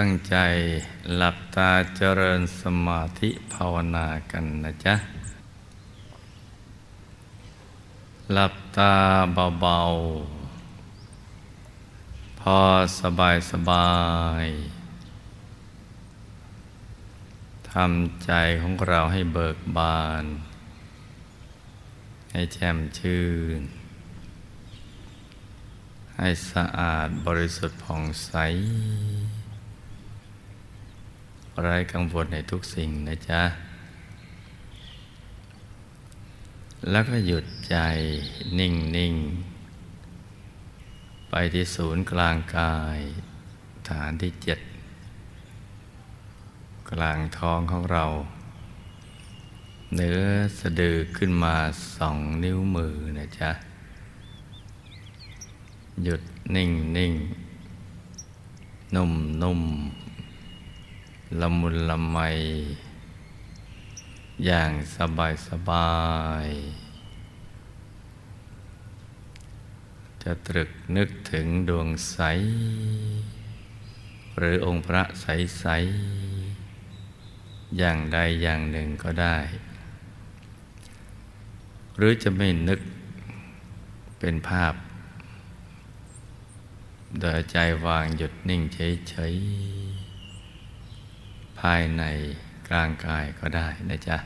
ตั้งใจหลับตาเจริญสมาธิภาวนากันนะจ๊ะ หลับตาเบาๆ พอสบายสบายทำใจของเราให้เบิกบาน ให้แจ่มชื่น ให้สะอาดบริสุทธิ์ผ่องใส ไร้กังวลในทุกสิ่งนะจ๊ะ แล้วก็หยุดใจนิ่งนิ่งไปที่ศูนย์กลางกายฐานที่เจ็ดกลางท้องของเรา เนื้อสะดือขึ้นมาสองนิ้วมือนะจ๊ะ หยุดนิ่งนิ่งนุ่มนุ่ม ละมุนละไม อย่างสบายสบาย จะตรึกนึกถึงดวงใส หรือองค์พระใสใสอย่างใดอย่างหนึ่งก็ได้ หรือจะไม่นึกเป็นภาพโดยใจวางหยุดนิ่งเฉยๆายในกลางกายก็ได้นะจ๊ะ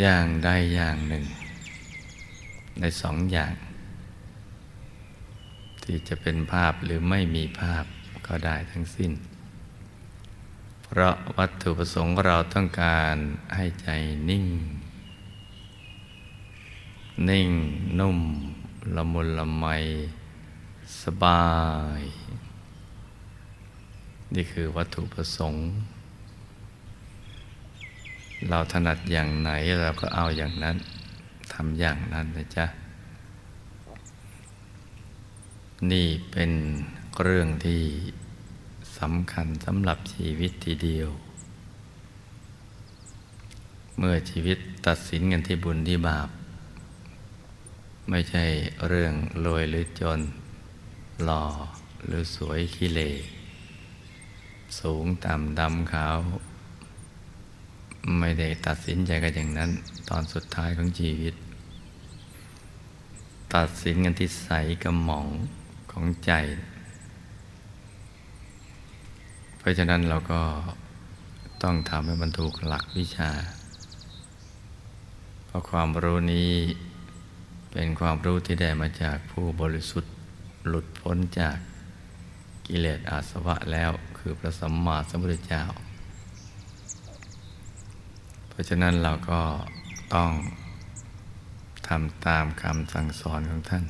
อย่างใดอย่างหนึ่ง ในสองอย่าง ที่จะเป็นภาพหรือไม่มีภาพก็ได้ทั้งสิ้น เพราะวัตถุประสงค์เราต้องการให้ใจนิ่ง นิ่งนุ่มละมุนละไม สบาย นี่คือวัตถุประสงค์ เราถนัดอย่างไหนเราก็เอาอย่างนั้นทำอย่างนั้นนะจ๊ะ นี่เป็นเรื่องที่สำคัญสำหรับชีวิตทีเดียว เมื่อชีวิตตัดสินกันที่บุญที่บาป ไม่ใช่เรื่องรวยหรือจน หล่อหรือสวยขี้เล สูงต่ำดำขาว ไม่ได้ตัดสินใจกันอย่างนั้น ตอนสุดท้ายของชีวิต ตัดสินกันที่ใสกระหม่องของใจ เพราะฉะนั้นเราก็ต้องทำให้มันถูกหลักวิชา เพราะความรู้นี้เป็นความรู้ที่ได้มาจากผู้บริสุทธิ์หลุดพ้นจากกิเลสอาสวะแล้ว คือพระสัมมาสัมพุทธเจ้า เพราะฉะนั้นเราก็ต้องทำตามคำสั่งสอนของท่าน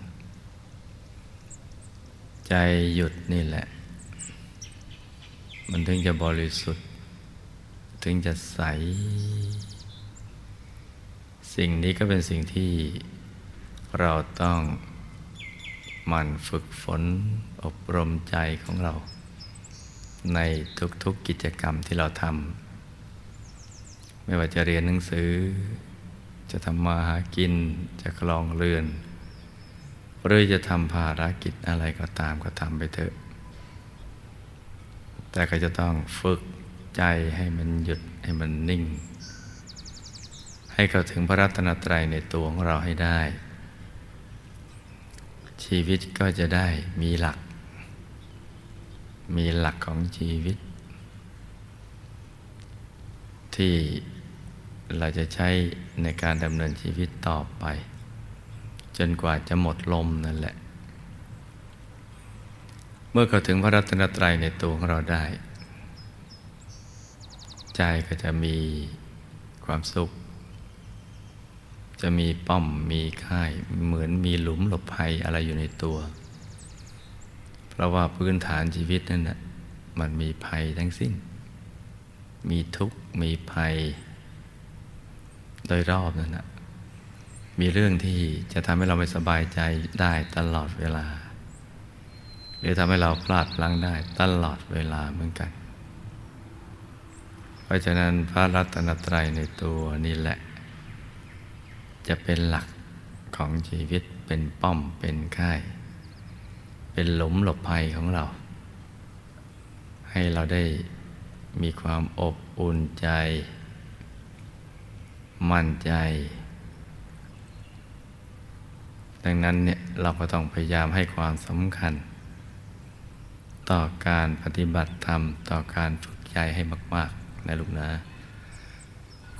ใจหยุดนี่แหละ มันถึงจะบริสุทธิ์ ถึงจะใส สิ่งนี้ก็เป็นสิ่งที่เราต้องมันฝึกฝนอบรมใจของเรา ในทุกๆกิจกรรมที่เราทำไม่ว่าจะเรียนหนังสือ จะทำมาหากิน จะคลองเรือน หรือจะทำภารกิจอะไรก็ตามก็ทำไปเถอะ แต่ก็จะต้องฝึกใจให้มันหยุดให้มันนิ่ง ให้เข้าถึงพระรัตนตรัยในตัวของเราให้ได้ ชีวิตก็จะได้มีหลัก มีหลักของชีวิต ที่เราจะใช้ในการดำเนินชีวิตต่อไป จนกว่าจะหมดลมนั่นแหละ เมื่อเข้าถึงพระรัตนตรัยในตัวของเราได้ ใจก็จะมีความสุข จะมีป้อมมีค่ายเหมือนมีหลุมหลบภัยอะไรอยู่ในตัว ราะว่าพื้นฐานชีวิตนั่นนะมันมีภัยทั้งสิ้น มีทุกข์มีภัย โดยรอบนั่นนะมีเรื่องที่จะทำให้เราไม่สบายใจได้ตลอดเวลา หรือทำให้เราพลาดพลั้งได้ตลอดเวลาเหมือนกัน เพราะฉะนั้นพระรัตนตรัยในตัวนี่แหละ จะเป็นหลักของชีวิตเป็นป้อมเป็นค่าย เป็นหลุมหลบภัยของเรา ให้เราได้มีความอบอุ่นใจ มั่นใจ ดังนั้นเนี่ยเราก็ต้องพยายามให้ความสำคัญ ต่อการปฏิบัติธรรม ต่อการฝึกใจให้มาก ๆ นะลูกนะ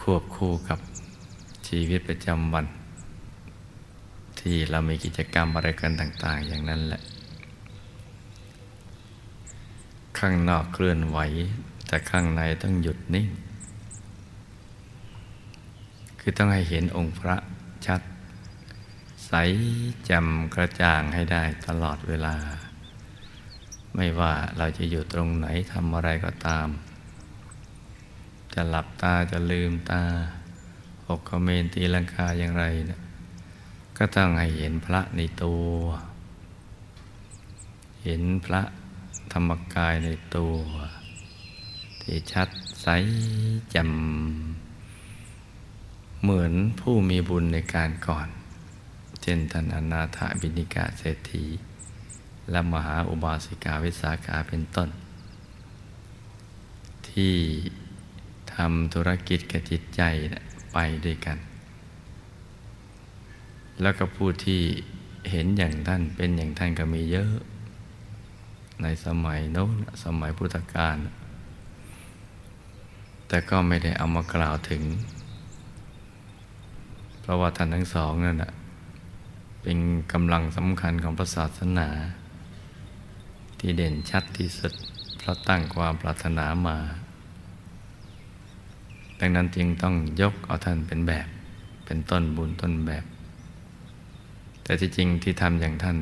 ควบคู่กับชีวิตประจำวัน ที่เรามีกิจกรรมอะไรกันต่าง ๆ อย่างนั้นแหละ ข้างนอกเคลื่อนไหว แต่ข้างในต้องหยุดนิ่ง คือต้องให้เห็นองค์พระชัด ใสแจ่มกระจ่างให้ได้ตลอดเวลา ไม่ว่าเราจะอยู่ตรงไหนทำอะไรก็ตาม จะหลับตาจะลืมตาหกเมนตีลังกาอย่างไรเนะก็ต้องให้เห็นพระในตัว เห็นพระ ธรรมกายในตัว ที่ชัดใสจ่มเหมือนผู้มีบุญในการก่อน เช่นท่านอนาถบินิกาเศรษฐี และมหาอุบาสิกาวิสาขาเป็นต้น ที่ทำธุรกิจกับจิตใจไปด้วยกัน แล้วก็ผู้ที่เห็นอย่างท่านเป็นอย่างท่านก็มีเยอะ ในสมัยโน้นสมัยพุทธกาลแต่ก็ไม่ได้เอามากล่าวถึง เพราะว่าท่านทั้งสองนั่นเป็นกำลังสำคัญของพระศาสนา ที่เด่นชัดที่สุดเพราะตั้งความปรารถนามา ดังนั้นจึงต้องยกเอาท่านเป็นแบบ เป็นต้นบุญต้นแบบ แต่ที่จริงที่ทำอย่างท่าน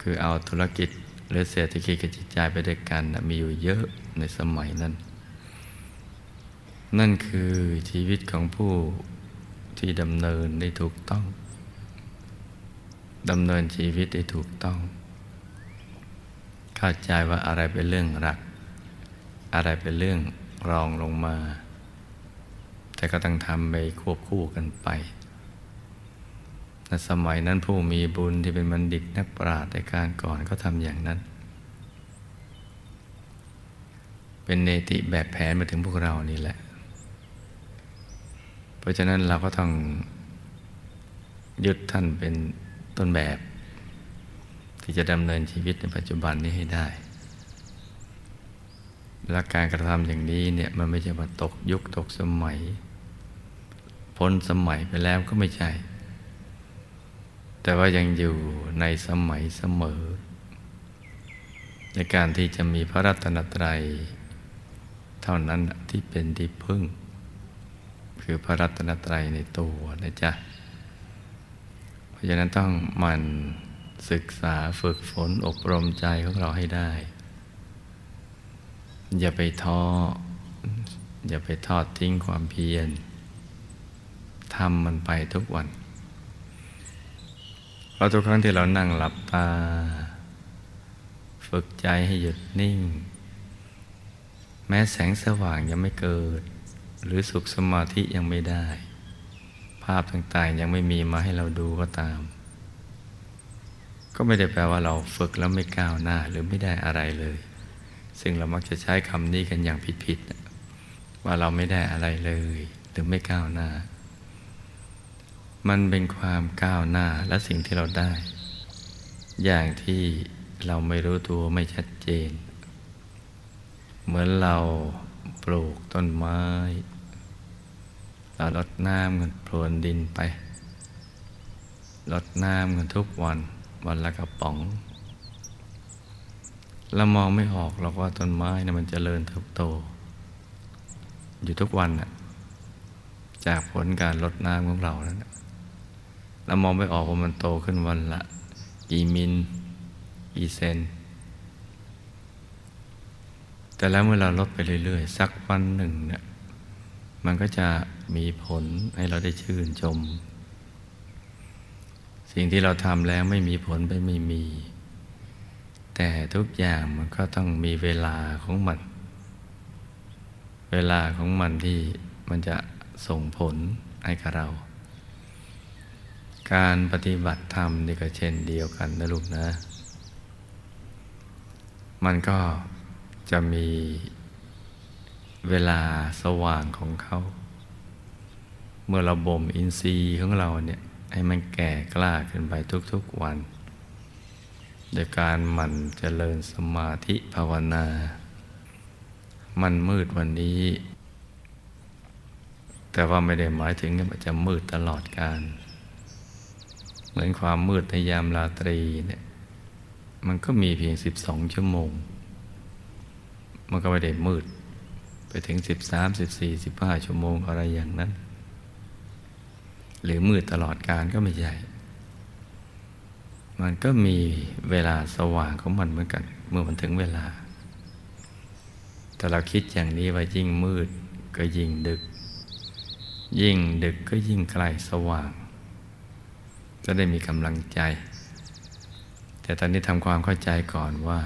คือเอาธุรกิจ หรือเศรษฐกิจกับจิตใจไปด้วยกันมีอยู่เยอะในสมัยนั้น นั่นคือชีวิตของผู้ที่ดำเนินได้ถูกต้องดำเนินชีวิตได้ถูกต้อง เข้าใจว่าอะไรเป็นเรื่องรัก อะไรเป็นเรื่องรองลงมา แต่ก็ต้องทำไปควบคู่กันไป สมัยนั้นผู้มีบุญที่เป็นบัณฑิตนักปราชญ์ในการก่อนก็ทำอย่างนั้น เป็นเนติแบบแผนมาถึงพวกเรานี่แหละ เพราะฉะนั้นเราก็ต้องยึดท่านเป็นต้นแบบ ที่จะดำเนินชีวิตในปัจจุบันนี้ให้ได้และการกระทำอย่างนี้เนี่ยมันไม่ใช่ว่าตกยุคตกสมัย พ้นสมัยไปแล้วก็ไม่ใช่ แต่ว่ายังอยู่ในสมัยเสมอ ในการที่จะมีพระรัตนตรัย เท่านั้นที่เป็นที่พึ่ง คือพระรัตนตรัยในตัวนะจ๊ะ เพราะฉะนั้นต้องมันศึกษาฝึกฝนอบรมใจของเราให้ได้ อย่าไปท้อ อย่าไปทอดทิ้งความเพียรทำมันไปทุกวัน ราะทุกครั้งที่เรานั่งหลับตา ฝึกใจให้หยุดนิ่ง แม้แสงสว่างยังไม่เกิด หรือสุขสมาธิยังไม่ได้ ภาพต่างๆยังไม่มีมาให้เราดูก็ตาม ก็ไม่ได้แปลว่าเราฝึกแล้วไม่ก้าวหน้าหรือไม่ได้อะไรเลย ซึ่งเรามักจะใช้คำนี้กันอย่างผิดๆว่าเราไม่ได้อะไรเลย หรือไม่ก้าวหน้า มันเป็นความก้าวหน้าและสิ่งที่เราได้ อย่างที่เราไม่รู้ตัวไม่ชัดเจน เหมือนเราปลูกต้นไม้ เราลดน้ำกันพรวนดินไปลดน้ำกันทุกวันวันละกระป๋อง เรามองไม่ออกหรอกว่าต้นไม้นะมันจเจริญเติบโต อยู่ทุกวันน่ะจากผลการลดน้ำของเราแล้วนะ เรามองไม่ออกว่ามันโตขึ้นวันละ กี่มิลกี่เซน แต่แล้วเมื่อเราลดไปเรื่อยๆ สักวันหนึ่งเนี่ยมันก็จะมีผลให้เราได้ชื่นชม สิ่งที่เราทำแล้วไม่มีผลไปไม่มี แต่ทุกอย่างมันก็ต้องมีเวลาของมัน เวลาของมันที่มันจะส่งผลให้กับเรา การปฏิบัติธรรมนี่ก็เช่นเดียวกันนะลูกนะ มันก็จะมีเวลาสว่างของเขา เมื่อเราบ่มอินทรีย์ของเราเนี่ยให้มันแก่กล้าขึ้นไปทุกๆวัน โดยการหมั่นเจริญสมาธิภาวนา มันมืดวันนี้ แต่ว่าไม่ได้หมายถึงว่าจะมืดตลอดการ เหมือนความมืดในยามราตรีเนี่ยมันก็มีเพียงสิบสองชั่วโมง มันก็ไม่ได้มืด ไปถึงสิบสามสิบสี่สิบห้าชั่วโมงอะไรอย่างนั้น หรือมืดตลอดการก็ไม่ใช่ มันก็มีเวลาสว่างของมันเหมือนกัน เมื่อมันถึงเวลา แต่เราคิดอย่างนี้ว่ายิ่งมืดก็ยิ่งดึก ยิ่งดึกก็ยิ่งใกล้สว่าง จะได้มีกำลังใจ แต่ตอนนี้ทำความเข้าใจก่อนว่า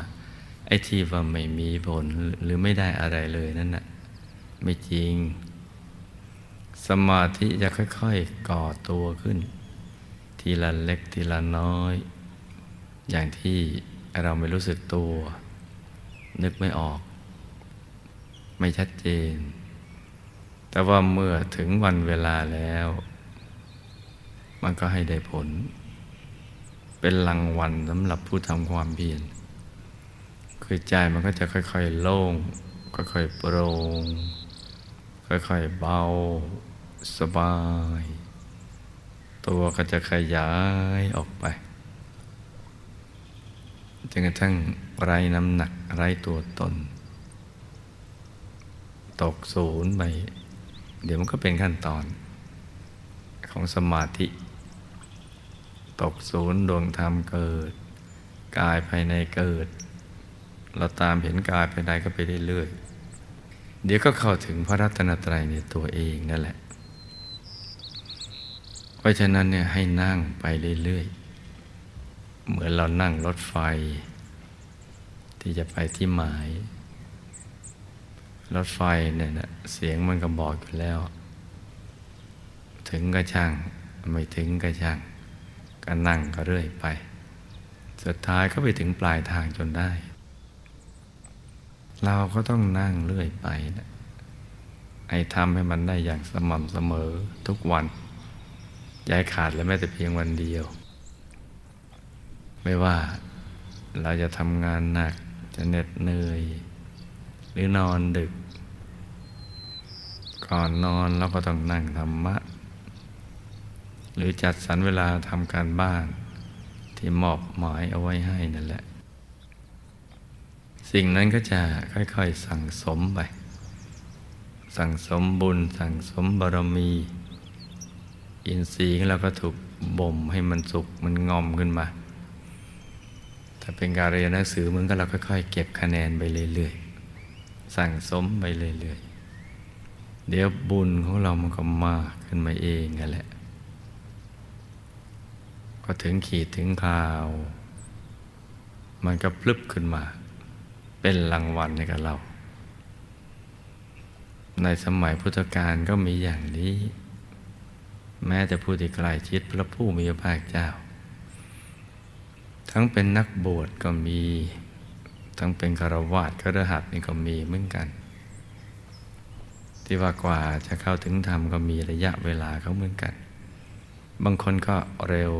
ไอ้ที่ว่าไม่มีผลหรือไม่ได้อะไรเลยนั่นน่ะไม่จริง สมาธิจะค่อยๆก่อตัวขึ้น ทีละเล็กทีละน้อย อย่างที่เราไม่รู้สึกตัว นึกไม่ออก ไม่ชัดเจน แต่ว่าเมื่อถึงวันเวลาแล้ว มันก็ให้ได้ผล เป็นรางวัลสำหรับผู้ทำความเพียรคือใจมันก็จะค่อย ๆ โล่ง ค่อยๆโปร่งค่อยๆเบา สบาย ตัวก็จะขยายออกไปจนกระทั่งไร้น้ำหนักไร้ตัวตน ตกศูนย์ไป เดี๋ยวมันก็เป็นขั้นตอนของสมาธิ ตกศูนย์ดวงธรรมเกิด กายภายในเกิด เราตามเห็นกายภายในก็ไปเรื่อยๆเดี๋ยวก็เข้าถึงพระรัตนตรัยในตัวเองนั่นแหละ เพราะฉะนั้นเนี่ยให้นั่งไปเรื่อยๆ เหมือนเรานั่งรถไฟ ที่จะไปที่หมาย รถไฟเนี่ยนะเสียงมันก็บอกอยู่แล้ว ถึงก็ช่าง ไม่ถึงก็ช่าง ก็นั่งก็เรื่อยไป สุดท้ายก็ไปถึงปลายทางจนได้ เราก็ต้องนั่งเรื่อยไปนะไอ้ทำให้มันได้อย่างสม่ำเสมอทุกวันย้ายขาดและแม้แต่เพียงวันเดียว ไม่ว่าเราจะทำงานหนักจะเหน็ดเหนื่อย หรือนอนดึก ก่อนนอนเราก็ต้องนั่งธรรมะ หรือจัดสรรเวลาทำการบ้าน ที่มอบหมายเอาไว้ให้นั่นแหละ สิ่งนั้นก็จะค่อยๆสั่งสมไป สั่งสมบุญ สั่งสมบารมี อินทรีย์เราก็ถูกบ่มให้มันสุกมันงอมขึ้นมา ถ้าเป็นการเรียนหนังสือมันก็เราค่อยๆ เก็บคะแนนไปเรื่อยๆ สั่งสมไปเรื่อยๆ เดี๋ยวบุญของเรามันก็มากขึ้นมาเองกันแหละ ก็ถึงขีดถึงข่าว มันก็พลึบขึ้นมา เป็นรางวัลในกับเรา ในสมัยพุทธกาลก็มีอย่างนี้ แม้แต่ผู้ที่ใกล้ชิดพระผู้มีพระภาคเจ้า ทั้งเป็นนักบวชก็มี ทั้งเป็นคารวาสครหัสนี่ก็มีเหมือนกัน ที่ว่ากว่าจะเข้าถึงธรรมก็มีระยะเวลาเขาเหมือนกันบางคนก็เร็ว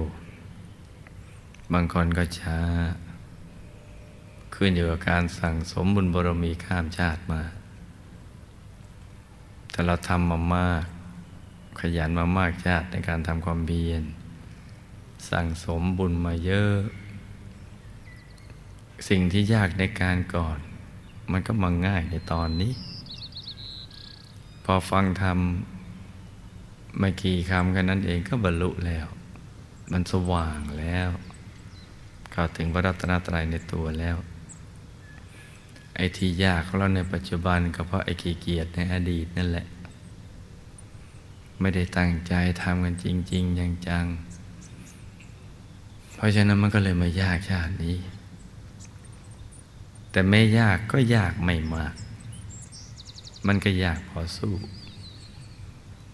บางคนก็ช้า ขึ้นอยู่กับการสั่งสมบุญบารมีข้ามชาติมา แต่เราทำมามาก ขยันมามากชาติในการทำความเพียรสั่งสมบุญมาเยอะ สิ่งที่ยากในการก่อน มันก็มาง่ายในตอนนี้ พอฟังธรรมไม่กี่คำกันนั้นเองก็บรรลุแล้ว มันสว่างแล้ว เข้าถึงพระรัตนตรัยในตัวแล้ว ไอ้ที่ยากของเราในปัจจุบันก็เพราะไอ้ขี้เกียจในอดีตนั่นแหละ ไม่ได้ตั้งใจทำกันจริง ๆ อย่างจัง เพราะฉะนั้นมันก็เลยมายากชาตินี้ แต่ไม่ยากก็ยากไม่มาก มันก็ยากพอสู้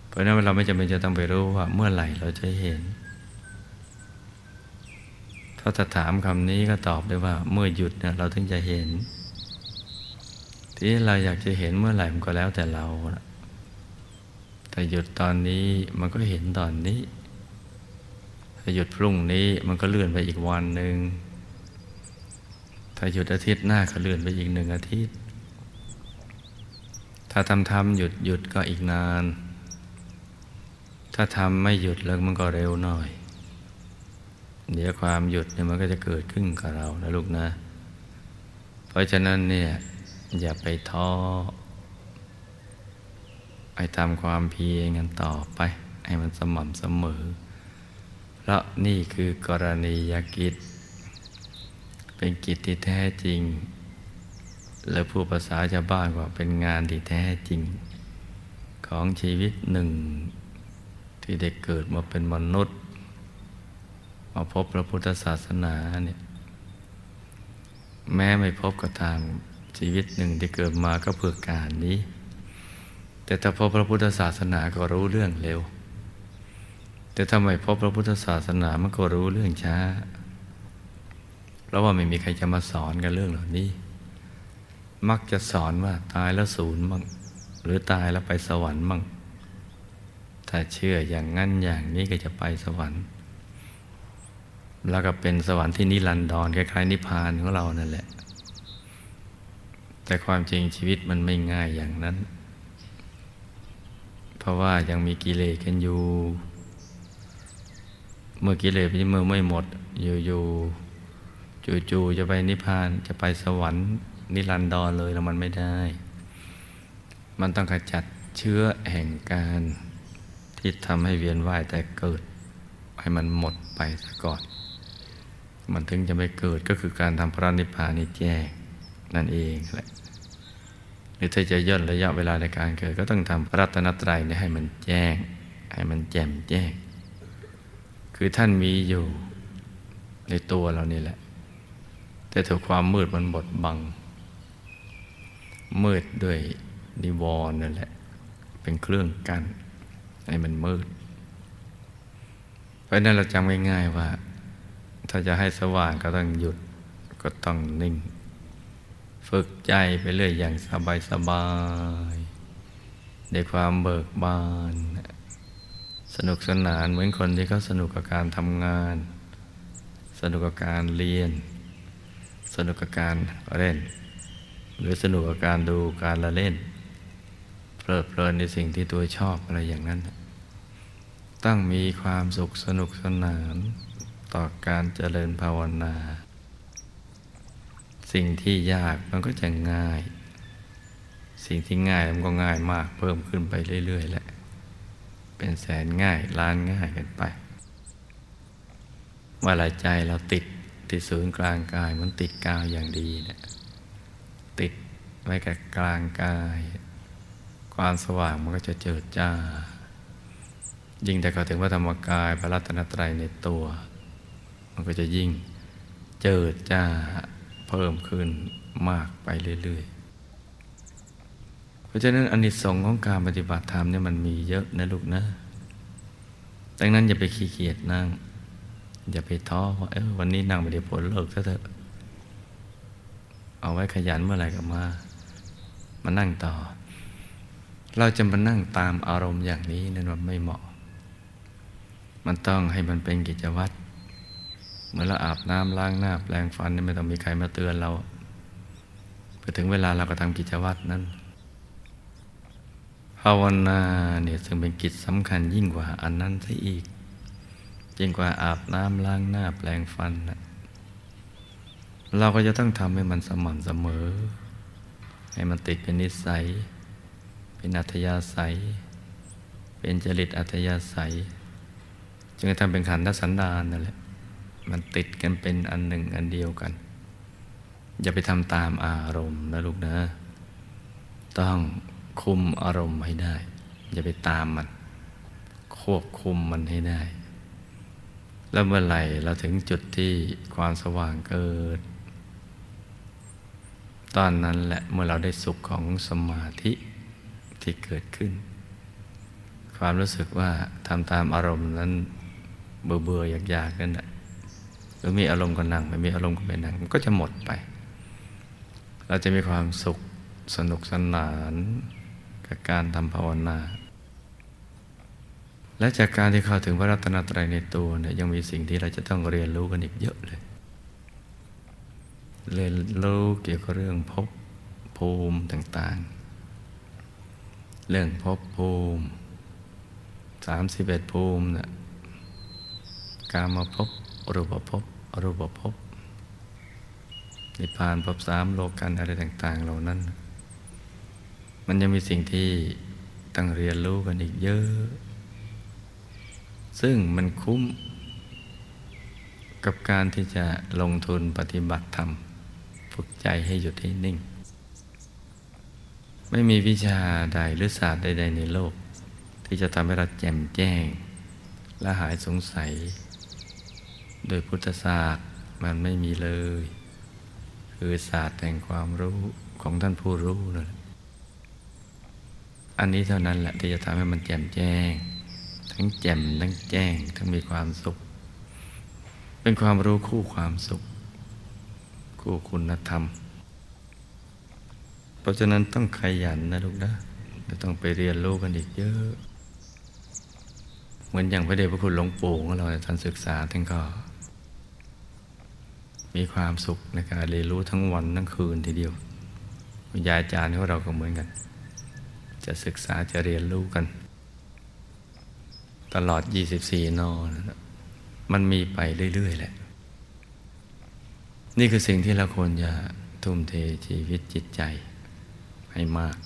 เพราะนั้นเราไม่จำเป็นจะต้องไปรู้ว่าเมื่อไหร่เราจะเห็น ถ้าจะถามคำนี้ก็ตอบได้ว่าเมื่อหยุดเนี่ยเราถึงจะเห็น ที่เราอยากจะเห็นเมื่อไหร่มันก็แล้วแต่เรา แต่หยุดตอนนี้มันก็เห็นตอนนี้ถ้าหยุดพรุ่งนี้มันก็เลื่อนไปอีกวันหนึ่งถ้าหยุดอาทิตย์หน้าก็เลื่อนไปอีกหนึ่งอาทิตย์ ถ้าทำทำหยุดหยุดก็อีกนาน ถ้าทำไม่หยุดแล้วมันก็เร็วหน่อย เดี๋ยวความหยุดเนี่ยมันก็จะเกิดขึ้นกับเรานะลูกนะ เพราะฉะนั้นเนี่ย อย่าไปท้อไปทำความเพียรกันต่อไป ให้มันสม่ำเสมอ เพราะนี่คือกรณียกิจ เป็นกิจที่แท้จริง และผู้ภาษาชาวบ้านว่าเป็นงานที่แท้จริง ของชีวิตหนึ่ง ที่ได้เกิดมาเป็นมนุษย์ มาพบพระพุทธศาสนาเนี่ยแม้ไม่พบก็ตามชีวิตหนึ่งที่เกิดมาก็เพื่อการนี้ แต่ถ้าพบพระพุทธศาสนาก็รู้เรื่องเร็ว แต่ถ้าไม่พบพระพุทธศาสนามันก็รู้เรื่องช้า เพราะว่าไม่มีใครจะมาสอนกันเรื่องเหล่านี้ มักจะสอนว่าตายแล้วศูนย์มั่งหรือตายแล้วไปสวรรค์มั่งถ้าเชื่ออย่างนั้นอย่างนี้ก็จะไปสวรรค์ แล้วก็เป็นสวรรค์ที่นิรันดรคล้ายๆนิพพานของเรานั่นแหละ แต่ความจริงชีวิตมันไม่ง่ายอย่างนั้น เพราะว่ายังมีกิเลสกันอยู่ เมื่อกิเลสเมื่อไม่หมด อยู่ๆจู่ๆจะไปนิพพานจะไปสวรรค์นิรันดรเลยแล้วมันไม่ได้ มันต้องขจัดเชื้อแห่งการที่ทำให้เวียนว่ายแต่เกิดให้มันหมดไปซะก่อน มันถึงจะไม่เกิดก็คือการทำพระนิพพานนี่แจ้งนั่นเองแหละหรือถ้าจะย่นระยะเวลาในการเกิด ก็ต้องทำพระรัตนตรัยนี่ให้มันแจ้ง ให้มันแจ่มแจ้ง คือท่านมีอยู่ในตัวเรานี่แหละ แต่ถูกความมืดมันบดบัง มืดด้วยนิวรณ์นั่นแหละ เป็นเครื่องกั้นให้มันมืด เพราะนั้นเราจำง่ายๆว่า ถ้าจะให้สว่างก็ต้องหยุดก็ต้องนิ่ง ฝึกใจไปเรื่อยอย่างสบายๆในความเบิกบาน สนุกสนานเหมือนคนที่เขาสนุกกับการทำงาน สนุกกับการเรียน สนุกกับการเล่น หรือสนุกกับการดูการละเล่น เพลิดเพลินในสิ่งที่ตัวชอบอะไรอย่างนั้น ต้องมีความสุขสนุกสนาน ต่อการเจริญภาวนา สิ่งที่ยากมันก็จะง่าย สิ่งที่ง่ายมันก็ง่ายมากเพิ่มขึ้นไปเรื่อยๆแหละ เป็นแสนง่ายล้านง่ายกันไปว่าหลายใจเราติดที่ศูนย์กลางกายมันติดกาวอย่างดีเนะี่ยติดไว้กับกลางกาย ความสว่างมันก็จะเจิดจ้า ยิ่งแต่ก็ถึงว่าธรรมกายพระรัตนตรัยในตัว มันก็จะยิ่งเจิดจ้าเพิ่มขึ้นมากไปเรื่อยๆ เพราะฉะนั้นอนนิสงส์ของการปฏิบัติธรรมเนี่ยมันมีเยอะนะลูกนะ ดังนั้นอย่าไปขี้เกียจนั่ง อย่าไปท้อว่าเออวันนี้นั่งไม่ได้ผลเลิกซะเถอะ เอาไว้ขยันเมื่อไหร่ก็มา มานั่งต่อ เราจะมานั่งตามอารมณ์อย่างนี้นั่นมันไม่เหมาะ มันต้องให้มันเป็นกิจวัตร เมื่อเราอาบน้ำล้างหน้าแปลงฟันไม่ต้องมีใครมาเตือนเราพอถึงเวลาเราก็ทำกิจวัตรนั้น ภาวนาเนี่ยซึ่งเป็นกิจสำคัญยิ่งกว่าอันนั้นซะอีก ยิ่งกว่าอาบน้ำล้างหน้าแปลงฟันนะเราก็จะต้องทำให้มันสม่ำเสมอ ให้มันติดเป็นนิสัย เป็นอัธยาศัย เป็นจริตอัธยาศัย จึงจะทำเป็นขันธสันดานนั่นแหละ มันติดกันเป็นอันหนึ่งอันเดียวกัน อย่าไปทำตามอารมณ์นะลูกนะ ต้องคุมอารมณ์ให้ได้ อย่าไปตามมัน ควบคุมมันให้ได้ แล้วเมื่อไหร่เราถึงจุดที่ความสว่างเกิด ตอนนั้นแหละเมื่อเราได้สุขของสมาธิที่เกิดขึ้น ความรู้สึกว่าทำตามอารมณ์นั้นเบื่อเบื่ออยากๆนั่นแหละ หรือมีอารมณ์ก็นั่งไม่มีอารมณ์ก็ไปนั่งมันก็จะหมดไป เราจะมีความสุขสนุกสนานกับการทำภาวนา และจากการที่เข้าถึงพระรัตนตรัยในตัวเนี่ยยังมีสิ่งที่เราจะต้องเรียนรู้กันอีกเยอะเลย เรียนรู้เกี่ยวกับเรื่องภพภูมิต่างๆ เรื่องภพภูมิสามสิบเอ็ดภูมินะ่ะการมาพบรูปภพ อรูปภพนิพพานภพสามโลกันอะไรต่าง ๆ เหล่านั้น มันยังมีสิ่งที่ต้องเรียนรู้กันอีกเยอะ ซึ่งมันคุ้มกับการที่จะลงทุนปฏิบัติธรรม ฝึกใจให้หยุดให้นิ่ง ไม่มีวิชาใดหรือศาสตร์ใด ๆ ในโลก ที่จะทำให้เราแจ่มแจ้ง และหายสงสัย โดยพุทธศาสตร์มันไม่มีเลย คือศาสตร์แห่งความรู้ของท่านผู้รู้นั่นอันนี้เท่านั้นแหละที่จะทำให้มันแจ่มแจ้ง ทั้งแจ่มทั้งแจ้ง ทั้งมีความสุข เป็นความรู้คู่ความสุข คู่คุณธรรม เพราะฉะนั้นต้องขยันนะลูกนะจะต้องไปเรียนรู้กันอีกเยอะ เหมือนอย่างพระเดชพระคุณหลวงปู่ของเราท่านศึกษาท่านก็ มีความสุขในการเรียนรู้ทั้งวันทั้งคืนทีเดียววิญาอาจารย์ของเราก็เหมือนกัน จะศึกษาจะเรียนรู้กัน ตลอด 24 นอน มันมีไปเรื่อย ๆ แหละ นี่คือสิ่งที่เราควรจะทุ่มเทชีวิตจิตใจให้มาก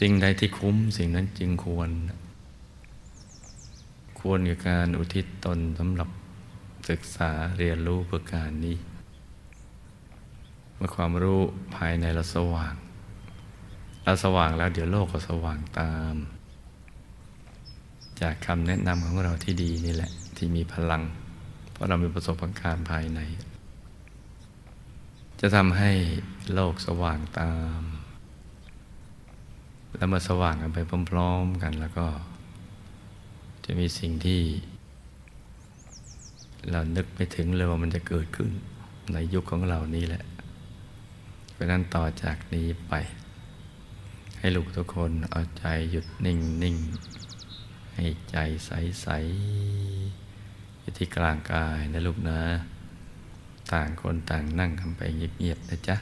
สิ่งใดที่คุ้มสิ่งนั้นจึงควร ควรกับการอุทิศตนสำหรับ ศึกษาเรียนรู้เพื่อการนี้ เมื่อความรู้ภายในเราสว่างเราสว่างแล้วเดี๋ยวโลกก็สว่างตาม จากคำแนะนำของเราที่ดีนี่แหละ ที่มีพลัง เพราะเรามีประสบการณ์ภายใน จะทำให้โลกสว่างตาม แล้วมาสว่างกันไปพร้อมๆกันแล้วก็ จะมีสิ่งที่ เรานึกไม่ถึงเลยว่ามันจะเกิดขึ้น ในยุคของเรานี้แหละ เพราะนั้นต่อจากนี้ไป ให้ลูกทุกคนเอาใจหยุดนิ่งนิ่งให้ใจใสใสอยู่ที่กลางกายนะลูกนะ ต่างคนต่างนั่งกันไปเงียบๆนะจ๊ะ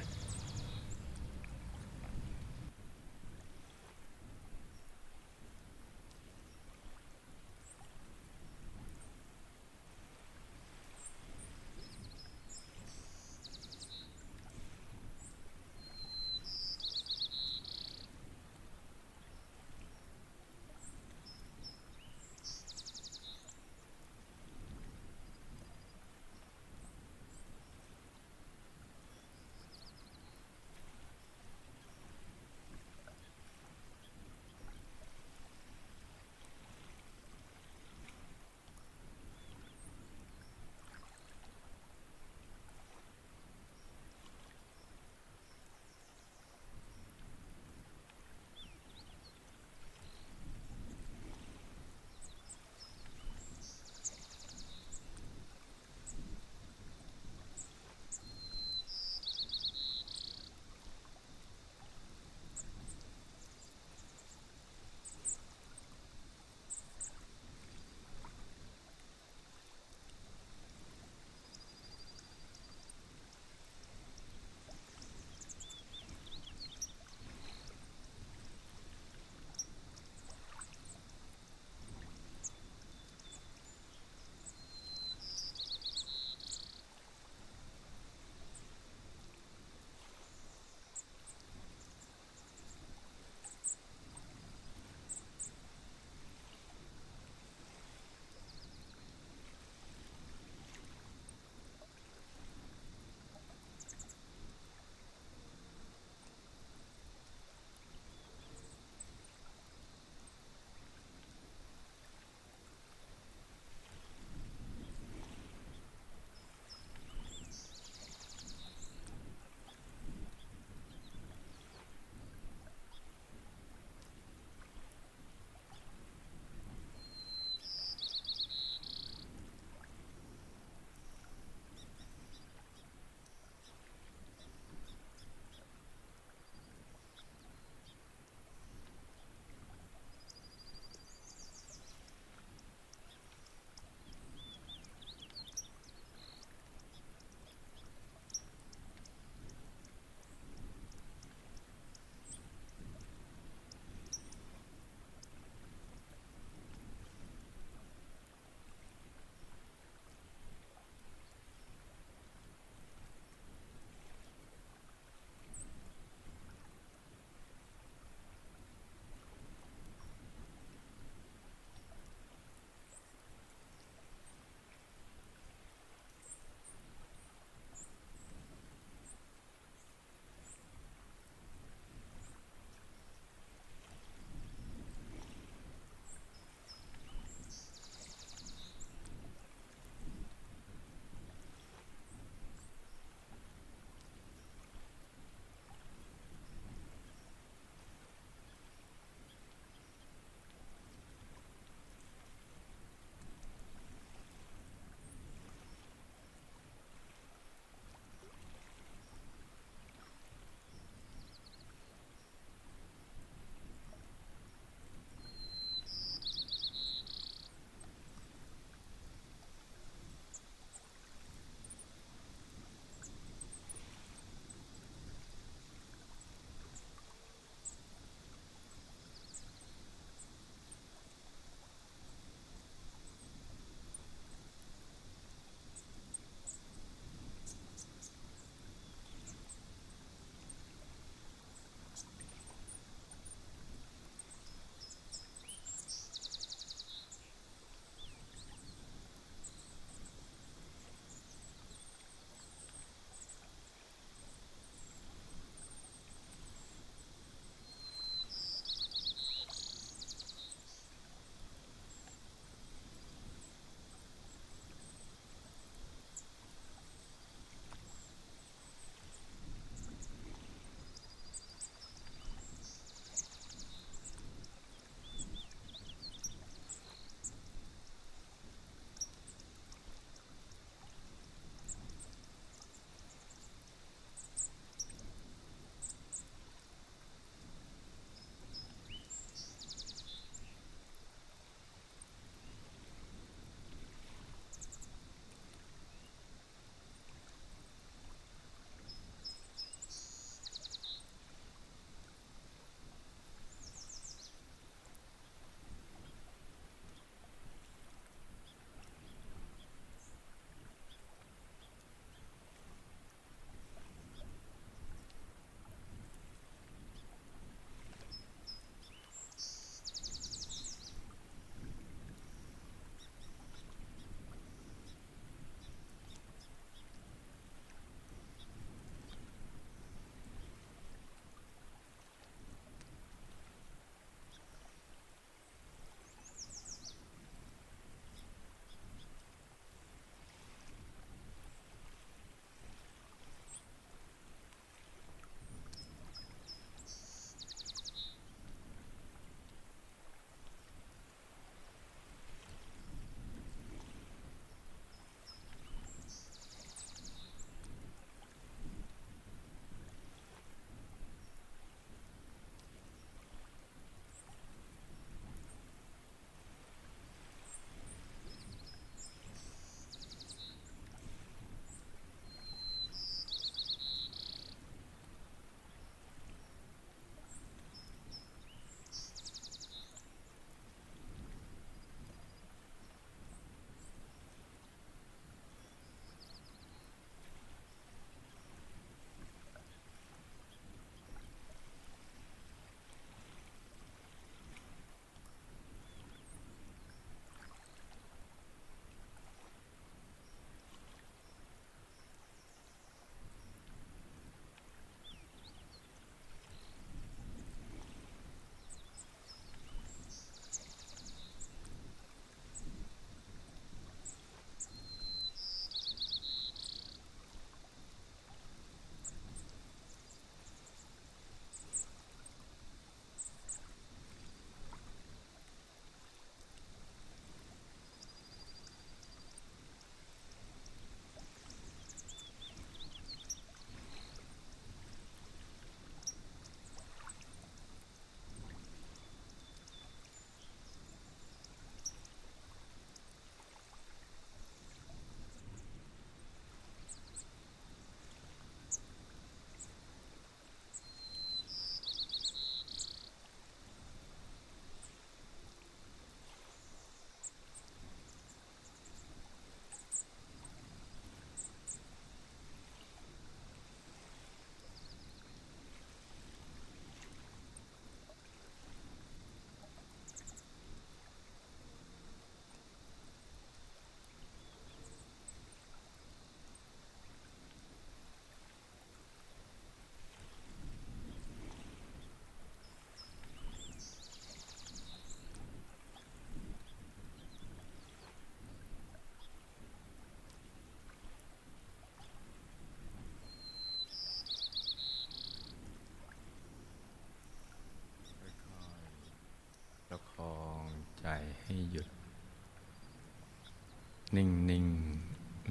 นิ่งนิ่ง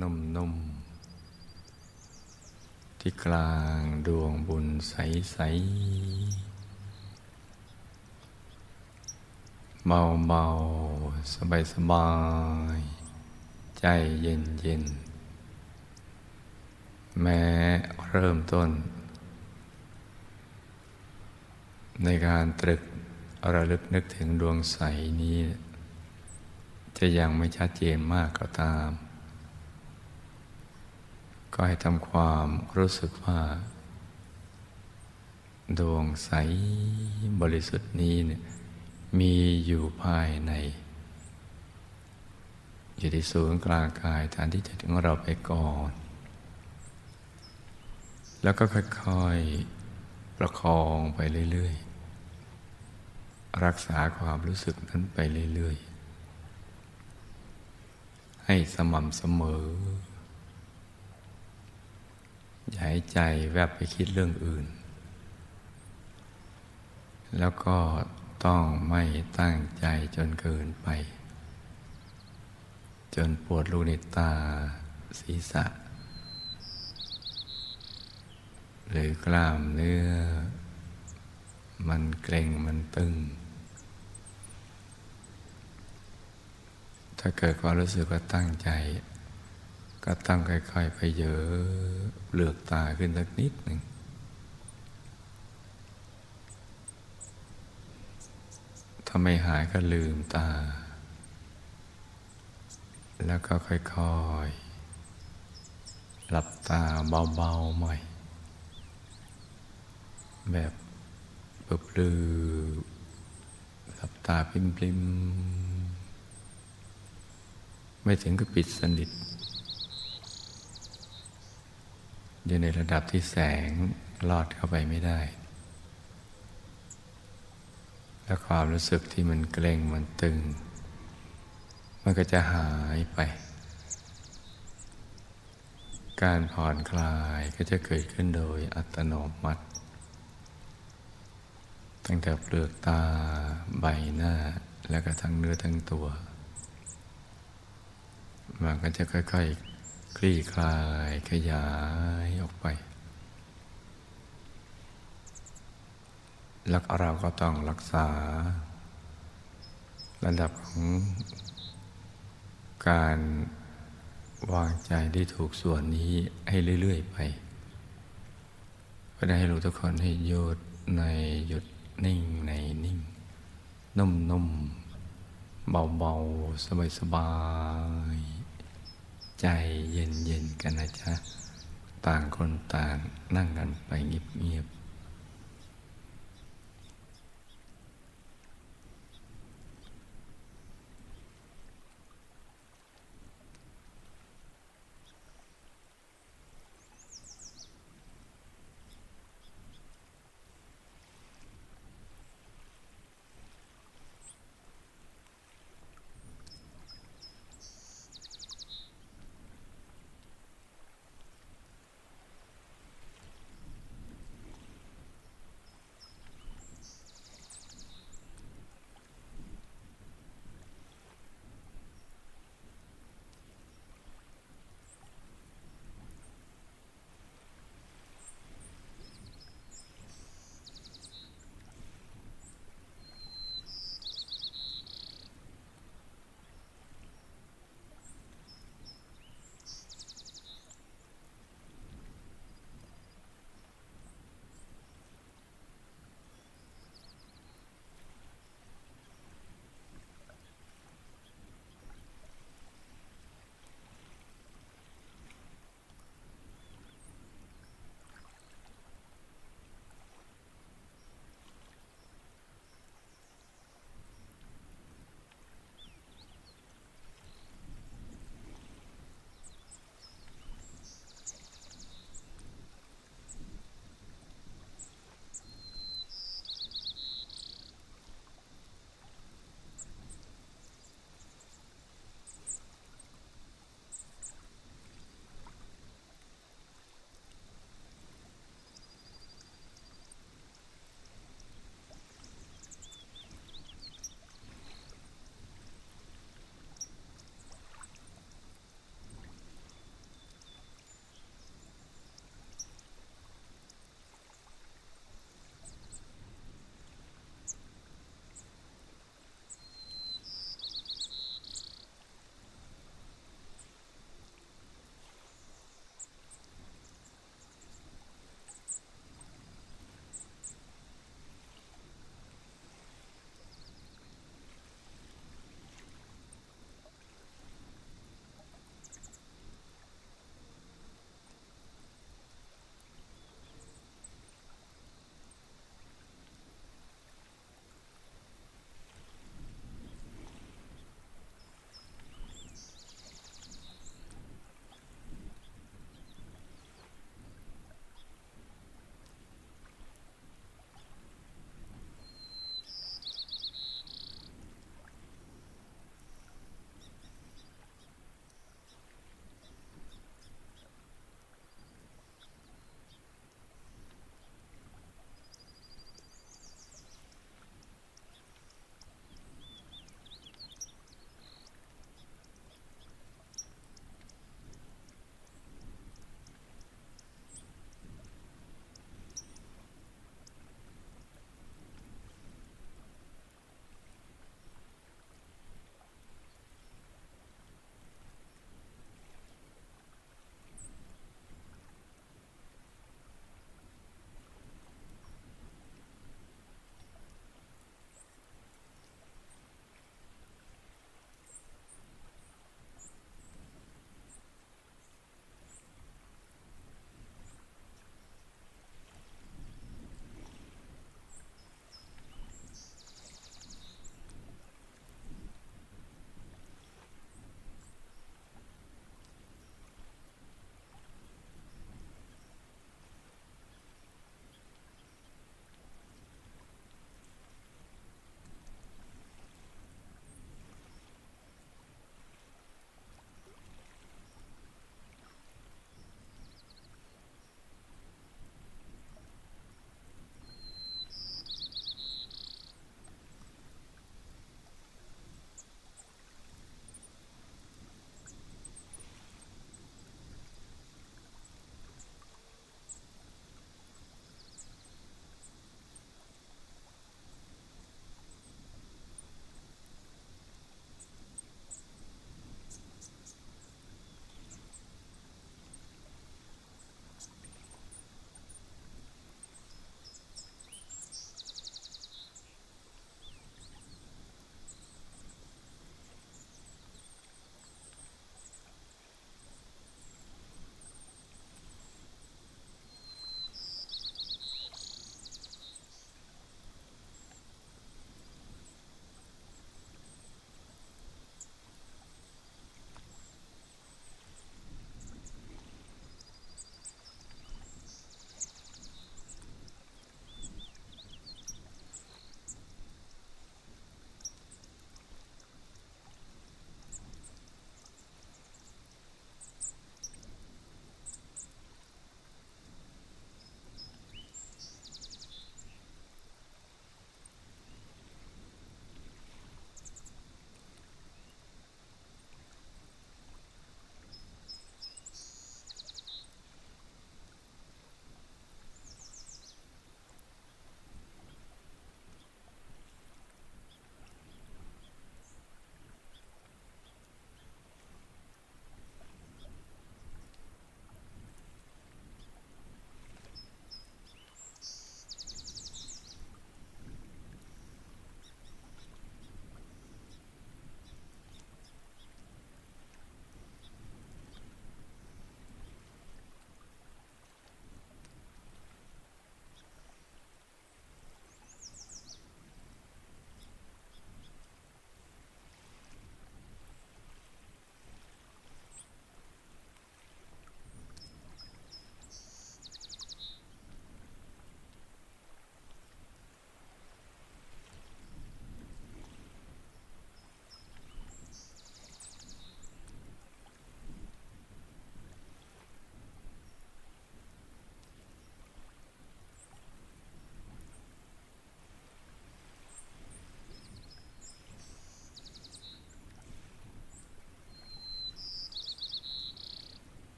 นุ่มนุ่มที่กลางดวงบุญใสใสเบาเบาสบายสบาย ใจเย็นเย็น แม้เริ่มต้น ในการตรึกระลึกนึกถึงดวงใสนี้ จะยังไม่ชัดเจนมากก็ตาม ก็ให้ทำความรู้สึกว่า ดวงใสบริสุทธิ์นี้เนี่ยมีอยู่ภายใน อยู่ที่ศูนย์กลางกายฐานที่จะถึงเราไปก่อน แล้วก็ค่อยๆประคองไปเรื่อยๆ รักษาความรู้สึกนั้นไปเรื่อยๆ ให้สม่ำเสมอ อย่าให้ใจแวบไปคิดเรื่องอื่น แล้วก็ต้องไม่ตั้งใจจนเกินไป จนปวดลูกในตาศีรษะ หรือกล้ามเนื้อ มันเกร็งมันตึง ถ้าเกิดความรู้สึกว่าตั้งใจ ก็ตั้งค่อย ๆ ไปเยอะเลือกตาขึ้นสักนิดหนึ่งถ้าไม่หายก็ลืมตา แล้วก็ค่อยๆหลับตาเบาๆใหม่แบบเปลือหลับตาปริมๆ ไม่ถึงกับปิดสนิท อยู่ในระดับที่แสงลอดเข้าไปไม่ได้ และความรู้สึกที่มันเกร็งมันตึง มันก็จะหายไป การผ่อนคลายก็จะเกิดขึ้นโดยอัตโนมัติ ตั้งแต่เปลือกตาใบหน้า แล้วก็ทั้งเนื้อทั้งตัว มันก็จะค่อยๆคลี่คลายขยายออกไป แล้วเราก็ต้องรักษา ระดับของการวางใจที่ถูกส่วนนี้ให้เรื่อย ๆ ไปเพื่อให้รู้ทุกคนให้หยุดในหยุดนิ่งในนิ่ง นุ่มๆเบาๆ สบายๆ ใจเย็นๆกันนะจ๊ะ ต่างคนต่างนั่งกันไปเงียบๆ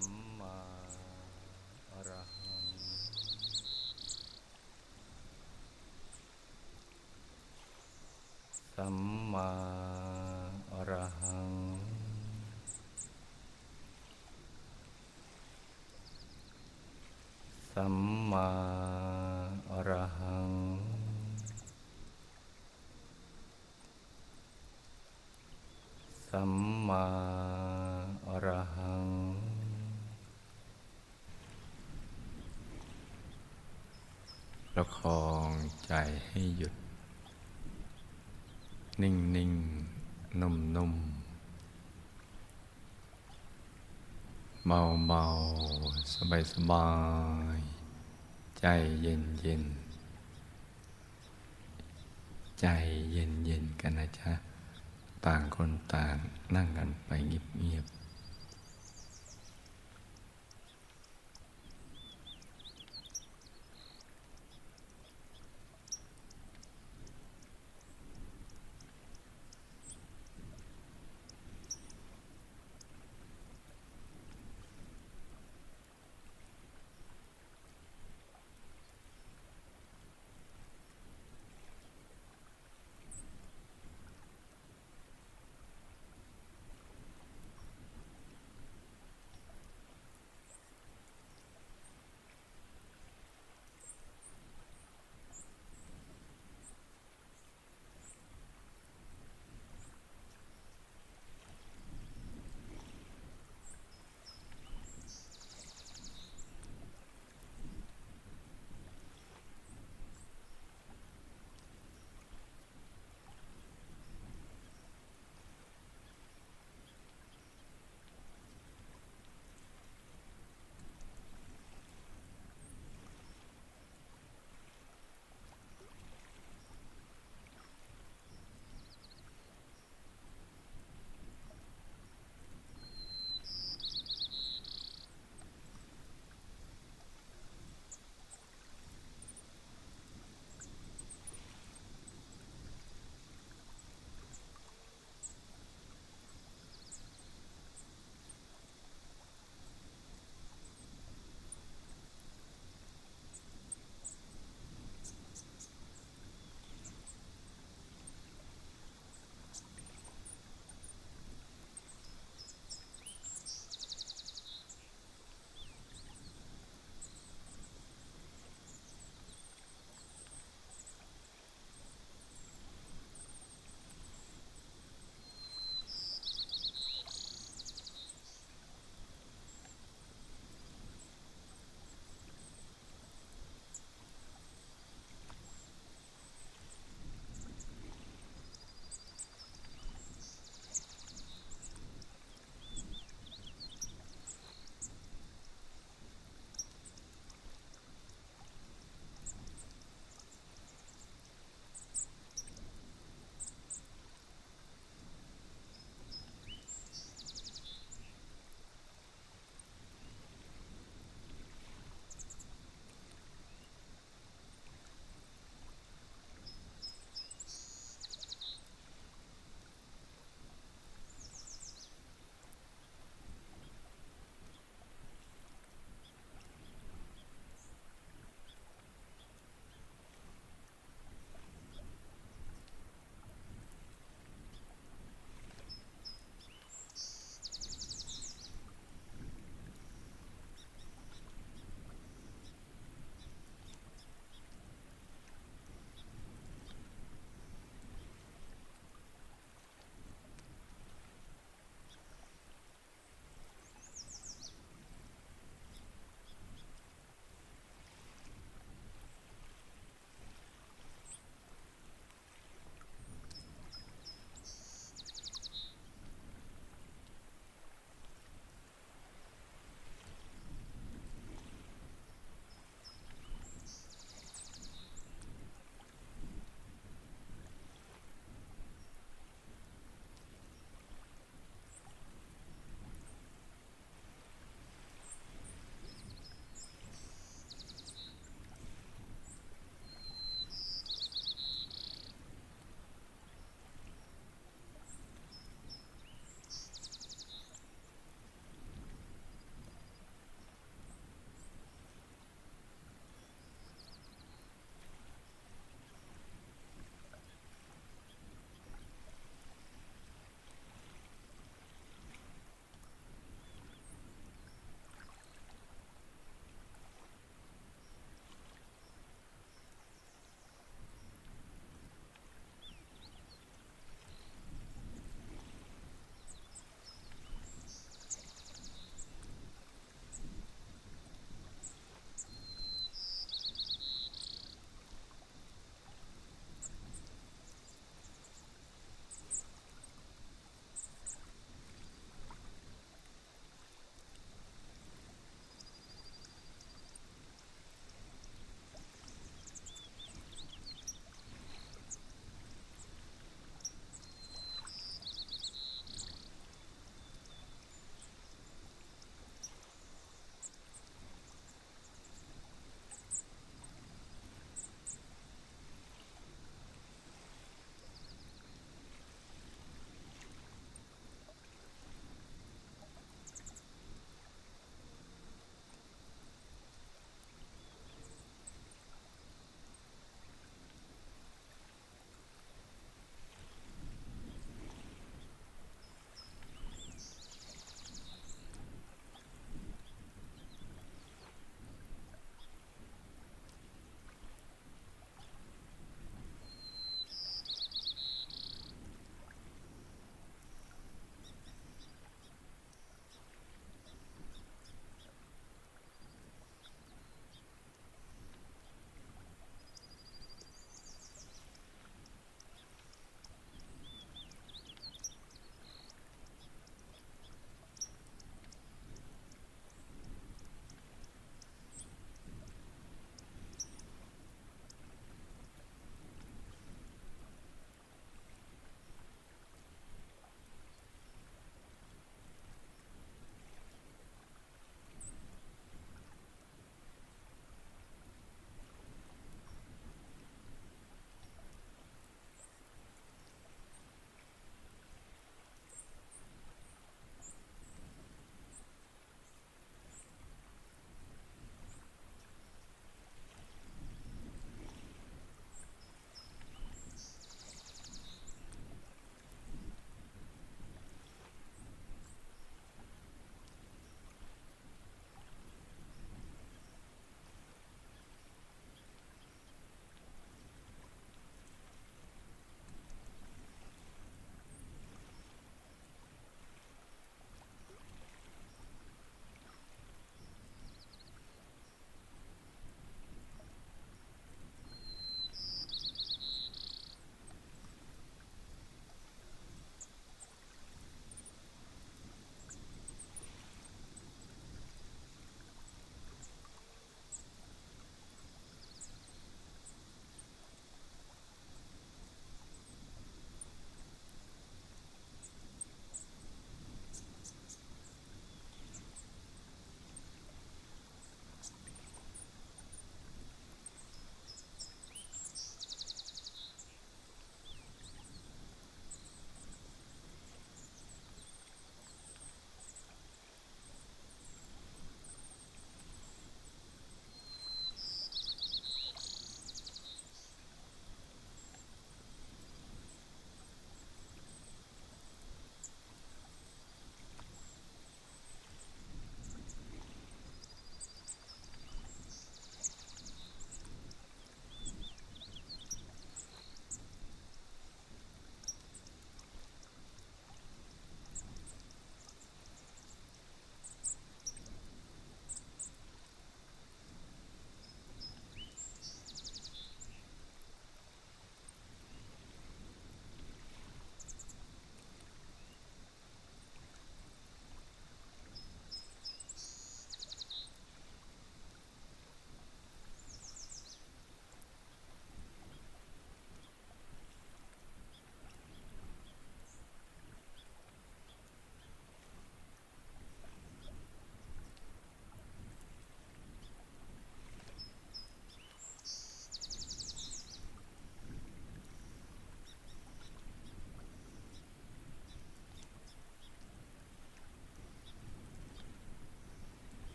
มมาอรหัง สัมมาอรหัง สัมมาอรหัง สัมมาอรหัง ประคองใจให้หยุด นิ่งนิ่งนุ่มนุ่มเบาเบาสบายสบาย ใจเย็นเย็น ใจเย็นเย็นกันนะจ๊ะ ต่างคนต่างนั่งกันไปเงียบเงียบ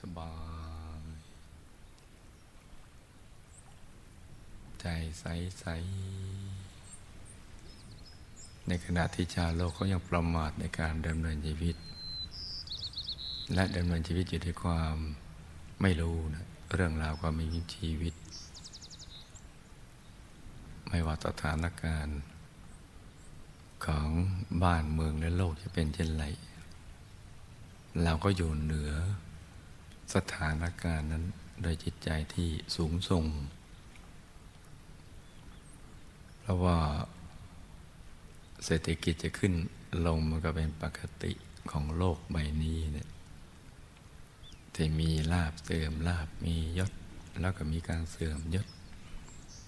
สบาย ใจใสใสในขณะที่ชาวโลกเขายังประมาทในการดำเนินชีวิต และดำเนินชีวิตอยู่ด้วยความไม่รู้นะเรื่องราวความมีชีวิต ไม่ว่าสถานการณ์ ของบ้านเมืองและโลกจะเป็นเช่นไรเราก็อยู่เหนือ สถานการณ์นั้นโดยจิตใจที่สูงส่ง เพราะว่าเศรษฐกิจจะขึ้นลงมันก็เป็นปกติของโลกใบนี้เนี่ยที่มีลาบเสื่อมลาบมียศ แล้วก็มีการเสื่อมยศ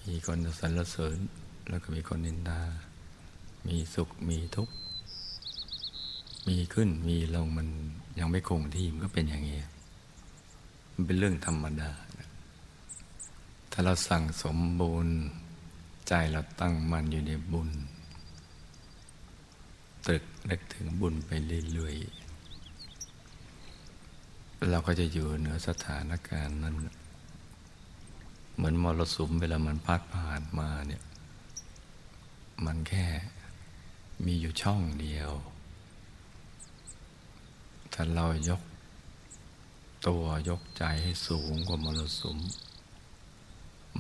มีคนสรรเสริญ แล้วก็มีคนนินทามีสุขมีทุกข์ มีขึ้นมีลงมันยังไม่คงที่มันก็เป็นอย่างนี้ มันเป็นเรื่องธรรมดา ถ้าเราสั่งสมบุญใจเราตั้งมั่นอยู่ในบุญตรึกนึกถึงบุญไปเรื่อยๆเราก็จะอยู่เหนือสถานการณ์นั้น เหมือนมรสุมเวลามันพัดผ่านมาเนี่ย มันแค่มีอยู่ช่องเดียว ถ้าเรายก ตัวยกใจให้สูงกว่ามรสุม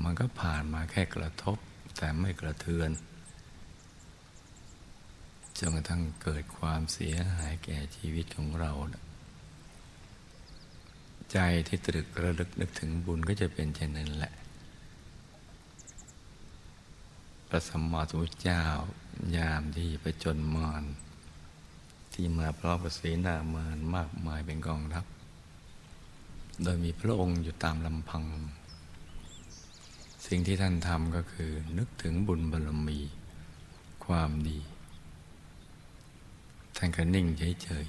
มันก็ผ่านมาแค่กระทบแต่ไม่กระเทือนจนกระทั่งเกิดความเสียหายแก่ชีวิตของเรา ใจที่ตรึกระลึกนึกถึงบุญก็จะเป็นเช่นนั้นแหละ พระสัมมาสัมพุทธเจ้ายามที่ไปจนมารที่มาพร้อมกับเสนามารมากมายเป็นกองทัพ โดยมีพระองค์อยู่ตามลำพัง สิ่งที่ท่านทำก็คือนึกถึงบุญบารมี ความดี ท่านก็นิ่งเฉย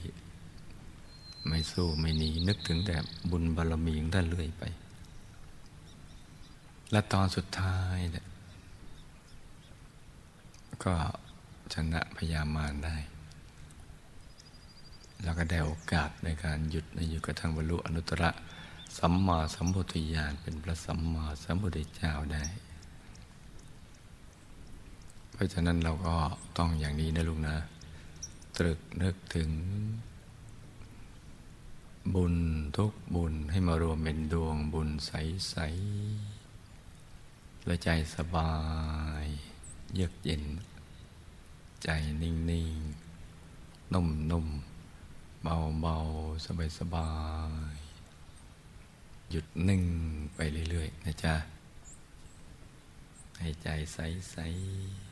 ๆไม่สู้ไม่หนีนึกถึงแต่บุญบารมีของท่านเรื่อยไป และตอนสุดท้ายเนี่ยก็ชนะพยามารได้ แล้วก็ได้โอกาสในการหยุดในอยู่กระทั่งบรรลุอนุตตรสัมมาสัมพุทธญาณเป็นพระสัมมาสัมพุทธเจ้าได้ เพราะฉะนั้นเราก็ต้องอย่างนี้นะลุงนะ ตรึกนึกถึง บุญทุกบุญให้มารวมเป็นดวงบุญใสๆและใจสบาย เยือกเย็น ใจนิ่ง ๆ นุ่ม ๆ เบาๆ สบายๆ หยุดนิ่งไปเรื่อย ๆ นะจ๊ะ ให้ใจใส ๆ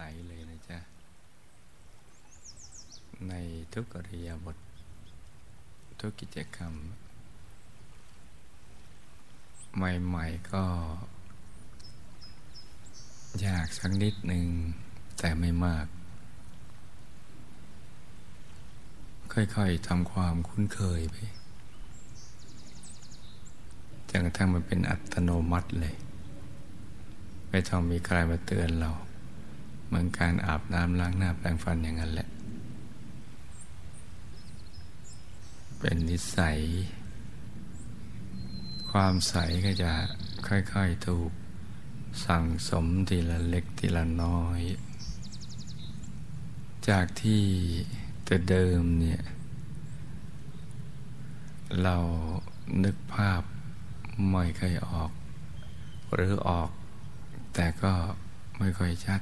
สๆเลยนะจ๊ะ ในทุกอริยบท ทุกกิจกรรม ใหม่ ๆ ก็ยากสักนิดหนึ่งแต่ไม่มาก ค่อยๆทำความคุ้นเคยไปจนกระทั่งมันเป็นอัตโนมัติเลย ไม่ต้องมีใครมาเตือนเรา เหมือนการอาบน้ำล้างหน้าแปรงฟันอย่างนั้นแหละ เป็นนิสัย ความใสก็จะค่อยๆถูกสั่งสมทีละเล็กทีละน้อย จากที่แต่เดิมเนี่ย เรานึกภาพไม่เคยออก หรือออกแต่ก็ไม่ค่อยชัด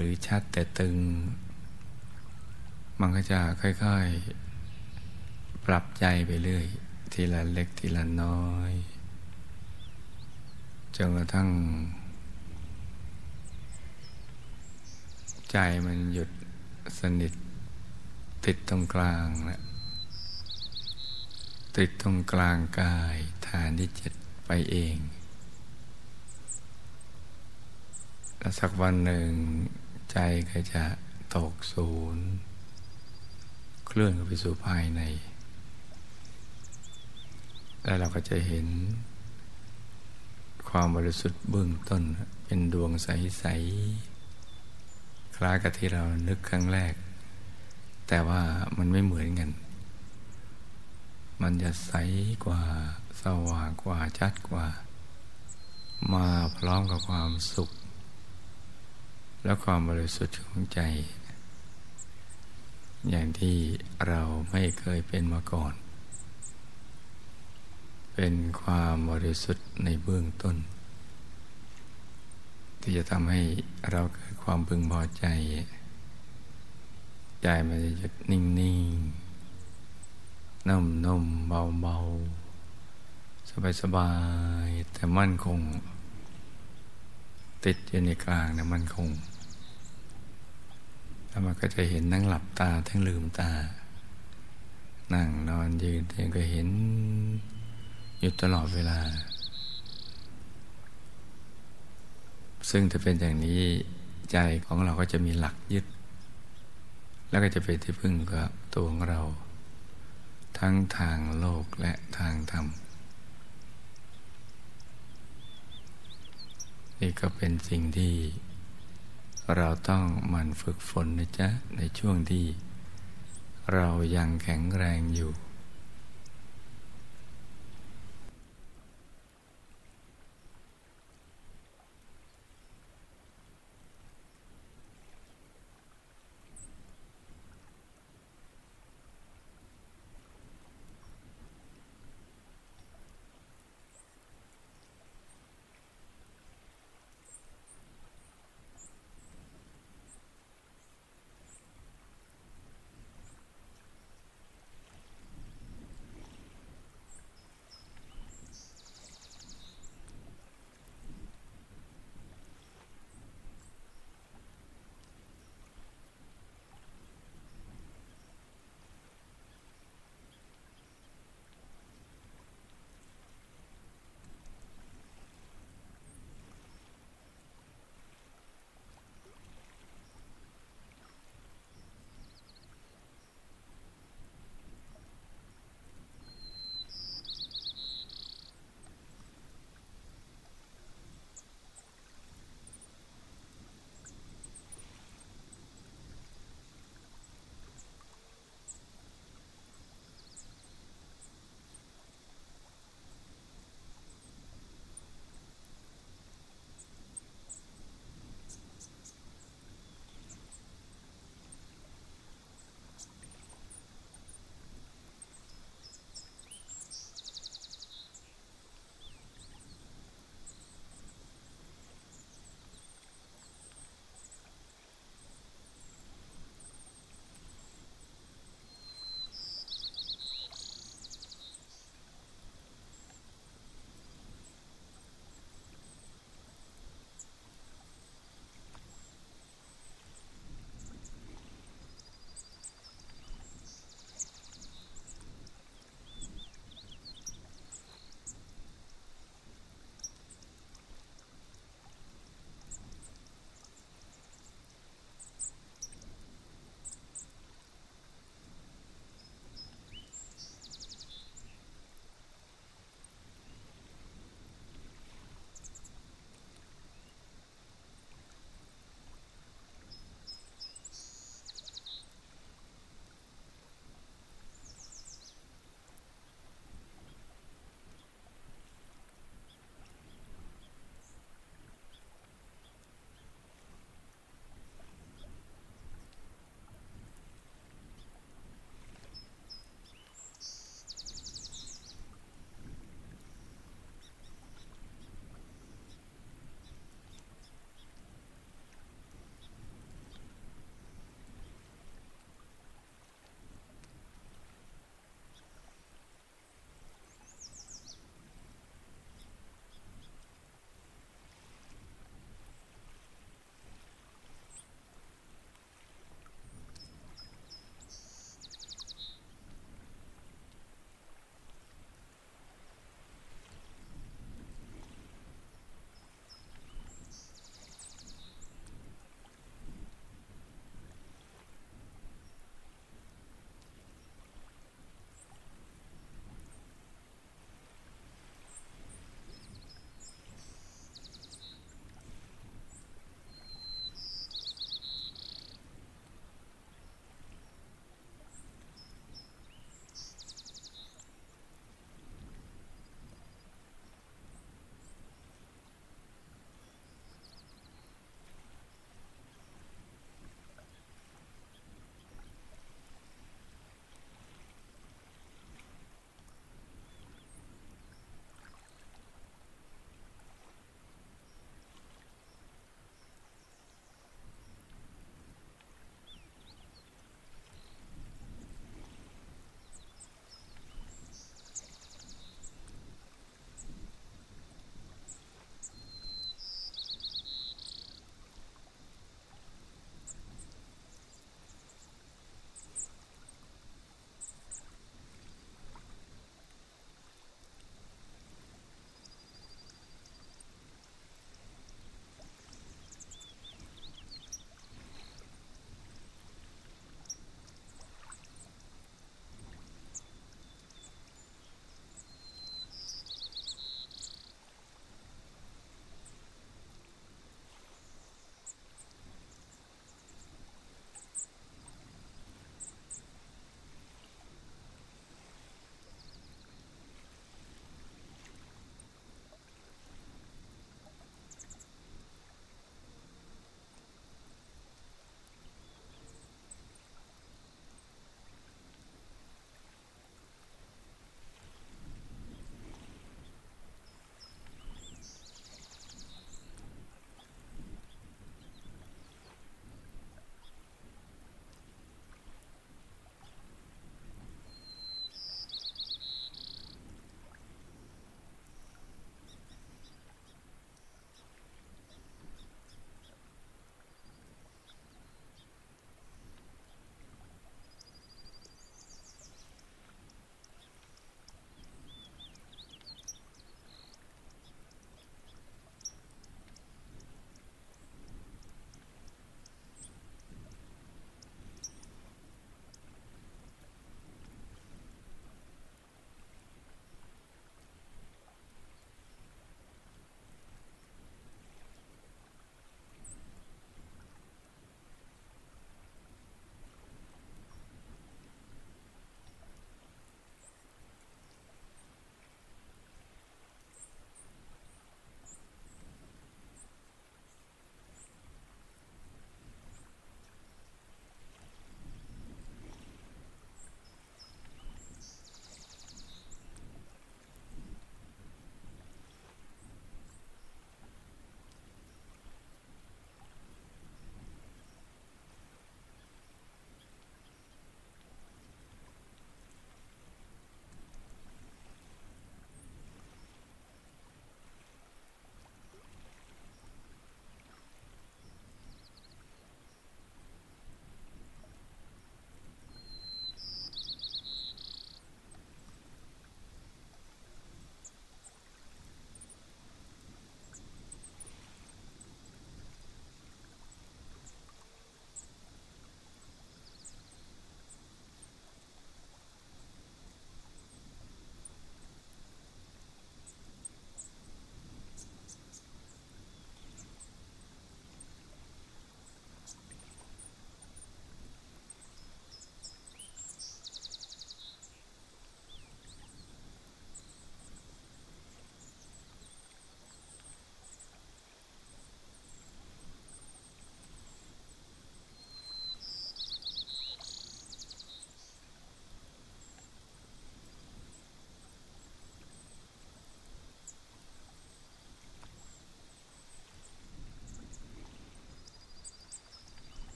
หรือชัดแต่ตึง มันก็จะค่อยๆ ปรับใจไปเรื่อย ทีละเล็กทีละน้อยจนกระทั่ง ใจมันหยุดสนิท ติดตรงกลางแล้วติดตรงกลางกายฐานที่เจ็ดไปเองแล้วสักวันหนึ่ง ใจก็จะตกศูนย์ เคลื่อนไปสู่ภายใน แล้วเราก็จะเห็น ความบริสุทธิ์เบื้องต้นเป็นดวงใส ๆ คล้ายกับที่เรานึกครั้งแรก แต่ว่ามันไม่เหมือนกัน มันจะใสกว่าสว่างกว่าชัดกว่า มาพร้อมกับความสุข และความบริสุทธิ์ของใจ อย่างที่เราไม่เคยเป็นมาก่อน เป็นความบริสุทธิ์ในเบื้องต้น ที่จะทำให้เราเกิดความพึงพอใจ ใจมันจะหยุดนิ่งๆนุ่มนุ่มเบาเบาสบายสบายแต่มั่นคง ติดอยู่ในกลางนะมันคง แล้วมันก็จะเห็นนั่งหลับตาทั้งลืมตา นั่งนอนยืนเองก็เห็นอยู่ตลอดเวลา ซึ่งถ้าเป็นอย่างนี้ใจของเราก็จะมีหลักยึด แล้วก็จะเป็นที่พึ่งกับตัวของเรา ทั้งทางโลกและทางธรรม นี่ก็เป็นสิ่งที่เราต้องหมั่นฝึกฝนนะจ๊ะ ในช่วงที่เรายังแข็งแรงอยู่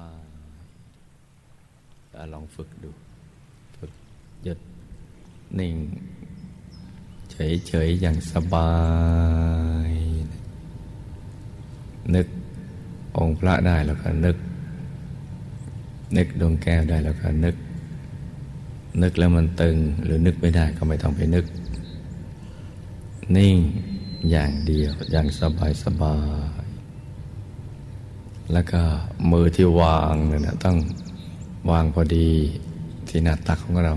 ายลองฝึกดู ฝึกหยุดนิ่ง เฉยๆ อย่างสบาย นึกองค์พระได้แล้วก็นึก นึกดวงแก้วได้แล้วก็นึก นึกแล้วมันตึงหรือนึกไม่ได้ก็ไม่ต้องไปนึก นิ่งอย่างเดียวอย่างสบายสบาย แล้วก็มือที่วางเนี่ยนะต้องวางพอดีที่หน้าตักของเรา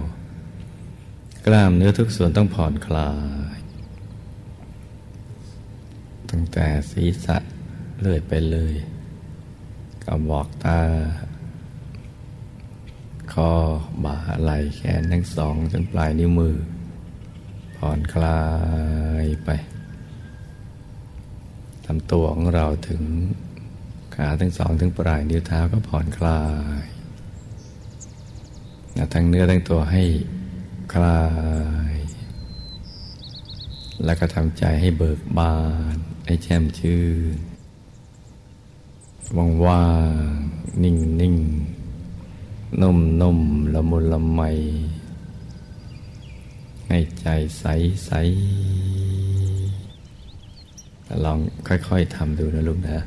กล้ามเนื้อทุกส่วนต้องผ่อนคลาย ตั้งแต่ศีรษะเลื่อยไปเลยกระบอกตา คอบ่าไหล่แขนทั้งสองจนปลายนิ้วมือ ผ่อนคลายไปทำตัวของเราถึง ขาทั้งสองถึงปลายนิ้วเท้าก็ผ่อนคลายทั้งเนื้อทั้งตัวให้คลาย แล้วก็ทำใจให้เบิกบาน ให้แช่มชื่นว่างว่างนิ่งนิ่งนุ่มนุ่มละมุนละไม ให้ใจใสใสลองค่อย ๆทำดูนะลูกนะ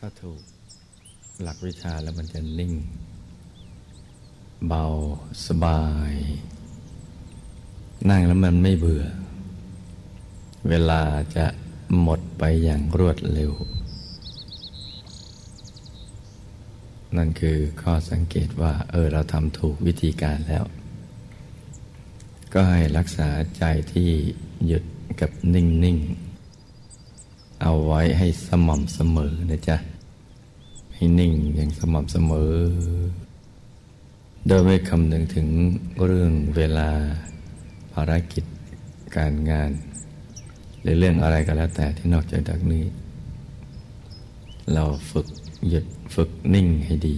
ถ้าถูกหลักวิชาแล้วมันจะนิ่ง เบาสบาย นั่งแล้วมันไม่เบื่อ เวลาจะหมดไปอย่างรวดเร็ว นั่นคือข้อสังเกตว่า เออเราทำถูกวิธีการแล้ว ก็ให้รักษาใจที่หยุดกับนิ่ง ๆ เอาไว้ให้สม่ำเสมอนะจ๊ะ ให้นิ่งอย่างสม่ำเสมอ โดยไม่คำนึงถึงเรื่องเวลาภารกิจการงาน หรือเรื่องอะไรก็แล้วแต่ที่นอกจากนี้ เราฝึกหยุดฝึกนิ่งให้ดี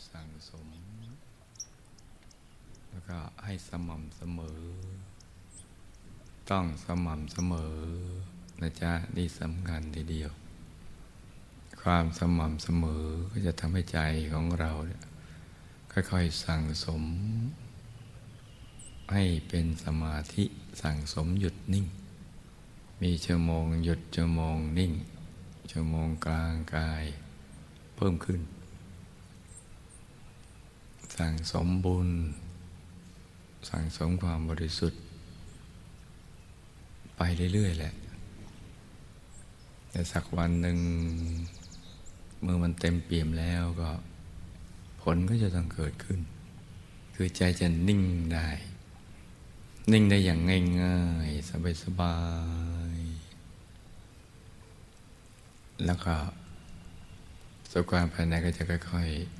ๆ สั่งสม แล้วก็ให้สม่ำเสมอ ต้องสม่ำเสมอนะจ๊ะนี่สำคัญทีเดียว ความสม่ำเสมอก็จะทำให้ใจของเราเนี่ยค่อยๆ สั่งสม ให้เป็นสมาธิสั่งสมหยุดนิ่ง มีชั่วโมงหยุดชั่วโมงนิ่ง ชั่วโมงกลางกาย เพิ่มขึ้น สั่งสมบุญ สั่งสมความบริสุทธิ์ ไปเรื่อยๆแหละ แต่สักวันหนึ่งเมื่อมันเต็มเปี่ยมแล้วก็ ผลก็จะต้องเกิดขึ้น คือใจจะนิ่งได้ นิ่งได้อย่างง่ายๆ สบายๆ แล้วก็สุขความภายในก็จะค่อยๆ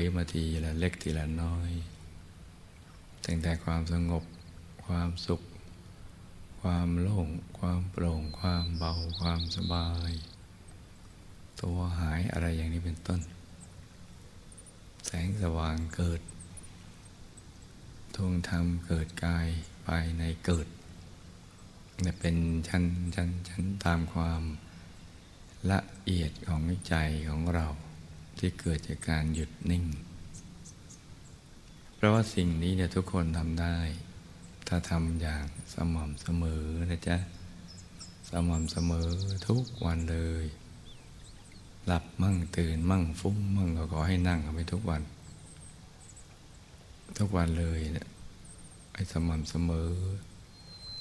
ยมาทีละเล็กทีละน้อยตั้งแต่ความสงบ ความสุข ความโล่ง ความโปร่ง ความเบา ความสบาย ตัวหายอะไรอย่างนี้เป็นต้น แสงสว่างเกิดทวงธรรมเกิดกายภายในเกิดเนี่ยเป็นชั้นชั้นชั้นตามความละเอียดของใจของเรา ที่เกิดจากการหยุดนิ่ง เพราะว่าสิ่งนี้เนี่ยทุกคนทำได้ ถ้าทำอย่างสม่ำเสมอนะจ๊ะ สม่ำเสมอทุกวันเลย หลับมั่งตื่นมั่งฟุ้งมั่งก็ขอให้นั่งเอาไปทุกวัน ทุกวันเลยเนะี่ยไอ้สม่ำเสมอ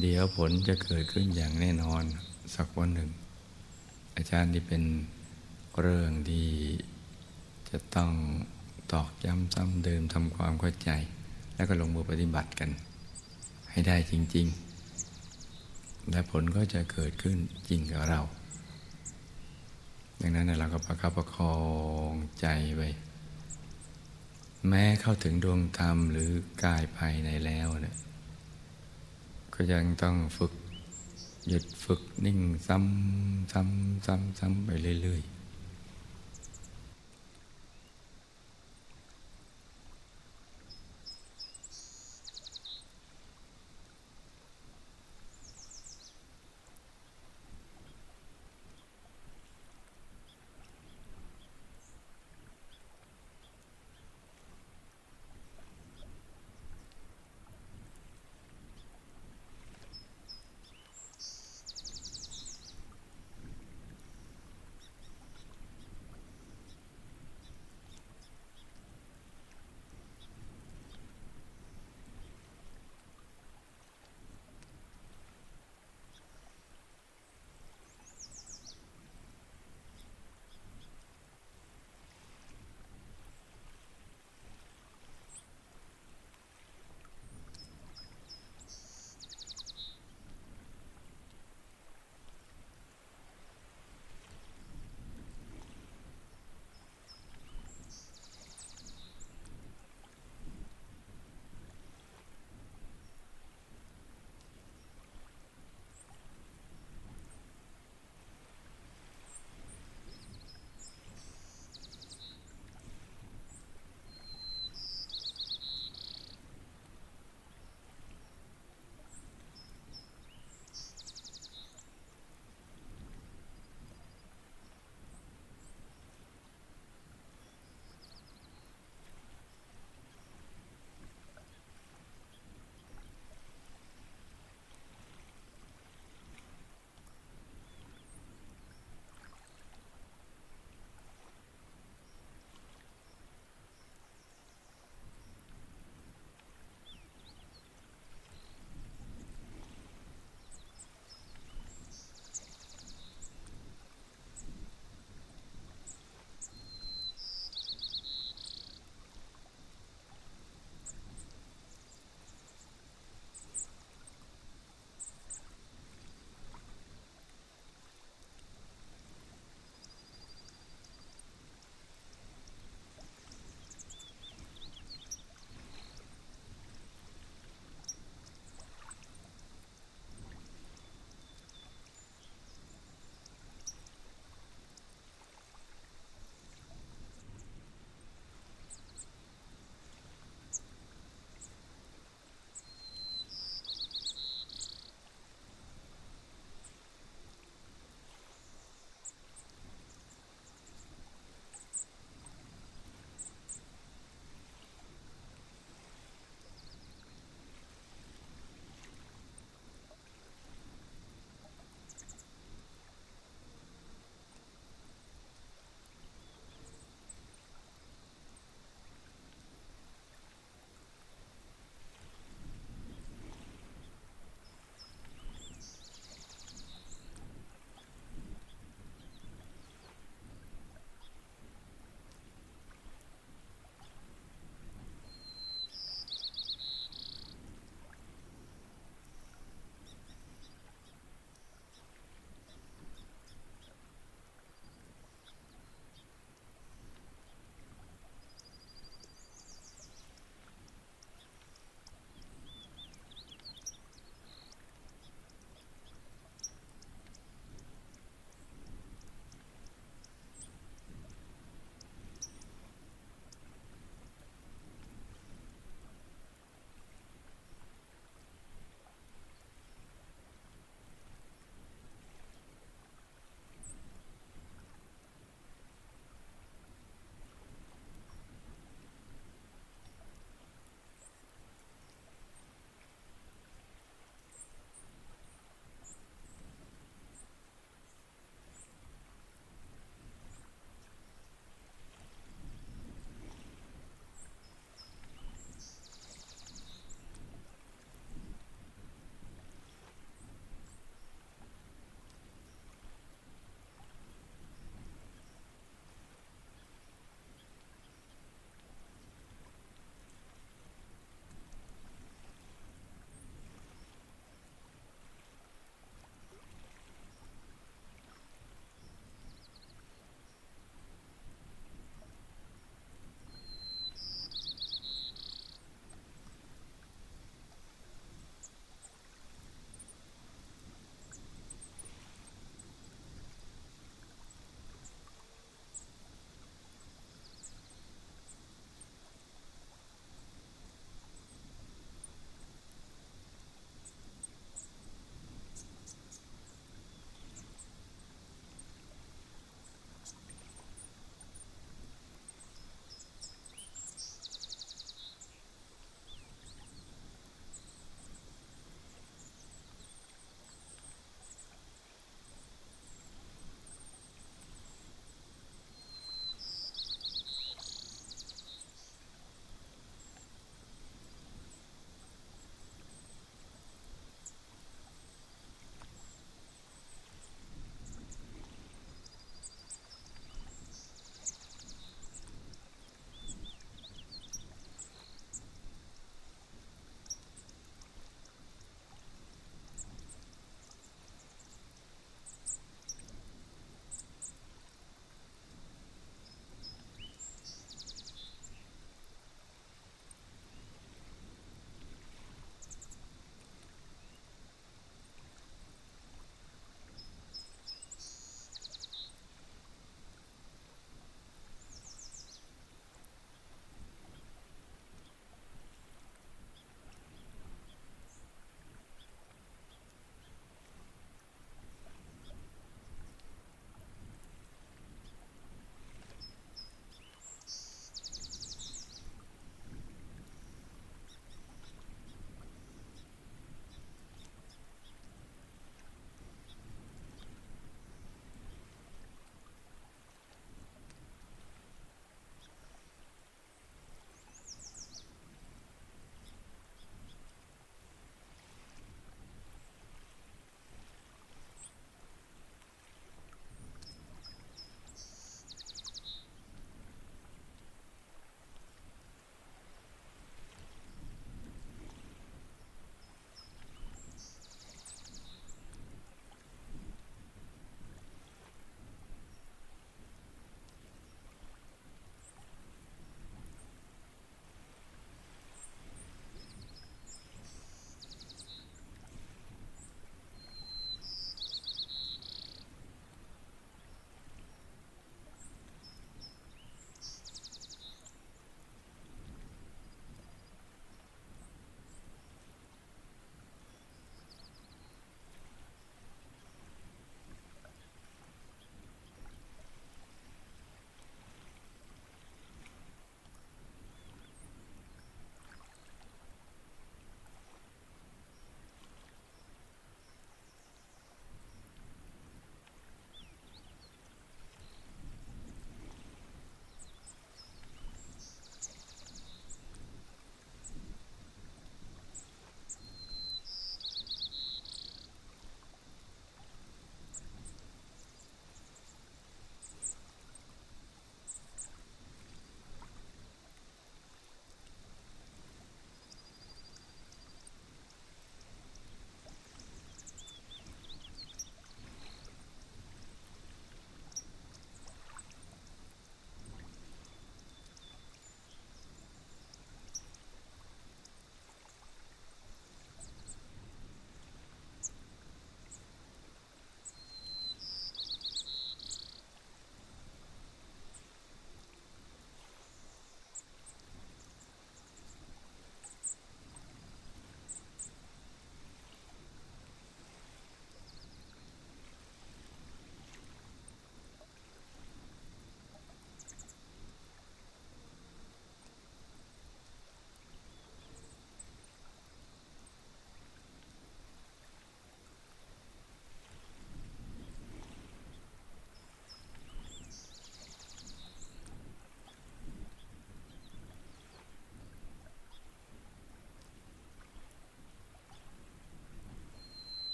เดี๋ยวผลจะเกิดขึ้นอย่างแน่นอนสักวันหนึ่ง อาจารย์ที่เป็นเรื่องที่ จะต้องตอกย้ำซ้ำเดิมทำความเข้าใจ แล้วก็ลงมือปฏิบัติกัน ให้ได้จริง ๆ และผลก็จะเกิดขึ้นจริงกับเรา ดังนั้นเราก็ประคับประคองใจไว้แม้เข้าถึงดวงธรรมหรือกายภายในแล้วเนี่ยก็ยังต้องฝึกหยุดฝึกนิ่งซ้ำซ้ำซ้ำซ้ำไปเรื่อยๆ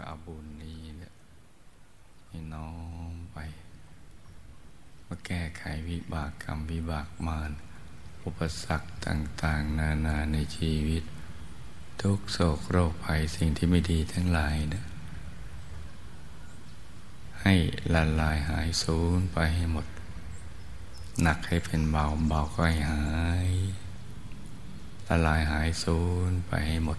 ก็เอาบุญนี้เนี่ยให้น้อมไป มาแก้ไขวิบากกรรมวิบากมารอุปสรรคต่าง ๆ นานาในชีวิต ทุกโศกโรคภัยสิ่งที่ไม่ดีทั้งหลายนะให้ละลายหายสูญไปให้หมด หนักให้เป็นเบาเบาก็ให้หายละลายหายสูญไปให้หมด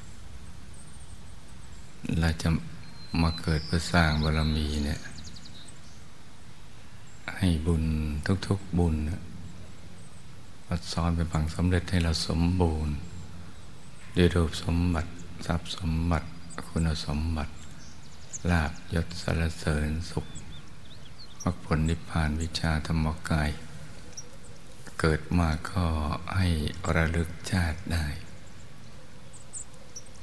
เราจะมาเกิดเพื่อสร้างบารมีเนี่ย ให้บุญทุกๆบุญมาซ้อนเป็นพังสำเร็จให้เราสมบูรณ์ด้วยรูปสมบัติทรัพย์สมบัติ คุณสมบัติลาบยศสารเสริญสุขมรรคผลนิพพานวิชาธรรมกาย เกิดมาก็ให้ระลึกชาติได้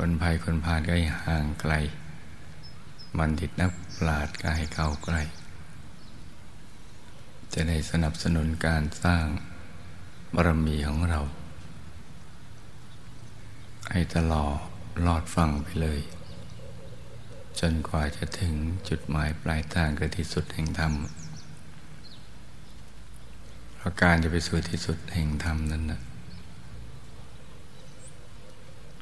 คนภัยคนพาลก็ให้ห่างไกล มันดิตนักปราดก็ให้เข้าใกล้ จะได้สนับสนุนการสร้างบารมีของเรา ให้ตลอดลอดฟังไปเลย จนกว่าจะถึงจุดหมายปลายทางคือที่สุดแห่งธรรมเพราะการจะไปสู่ที่สุดแห่งธรรมนั้นน่ะ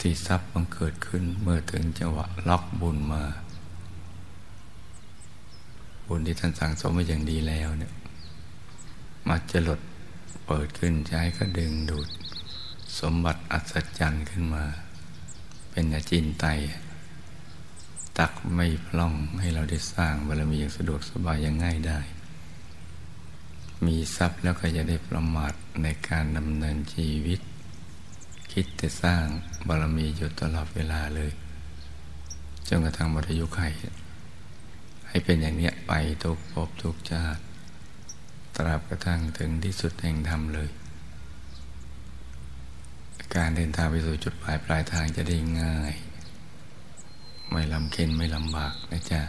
ที่ทรัพย์บังเกิดขึ้นเมื่อถึงจังหวะล็อกบุญมา บุญที่ท่านสั่งสมมาอย่างดีแล้วเนี่ยมาจะหลดเปิดขึ้นใช้ก็ดึงดูด สมบัติอัศจรรย์ขึ้นมา เป็นอาจินไต ตักไม่พล่องให้เราได้สร้างบารมีอย่างสะดวกสบายอย่างง่ายได้ มีทรัพย์แล้วก็จะได้ประมาทในการดำเนินชีวิต คิดแต่สร้างบารมีอยู่ตลอดเวลาเลยจนกระทั่งหมดอายุไขให้เป็นอย่างนี้ไปทุกภพทุกชาติ ตราบกระทั่งถึงที่สุดแห่งธรรมเลย การเดินทางไปสู่จุดหมายปลายทางจะได้ง่าย ไม่ลำเค็นไม่ลำบากนะจ๊ะ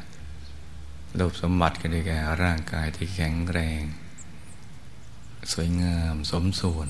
รูปสมบัติก็ได้แก่ร่างกายที่แข็งแรง สวยงามสมส่วน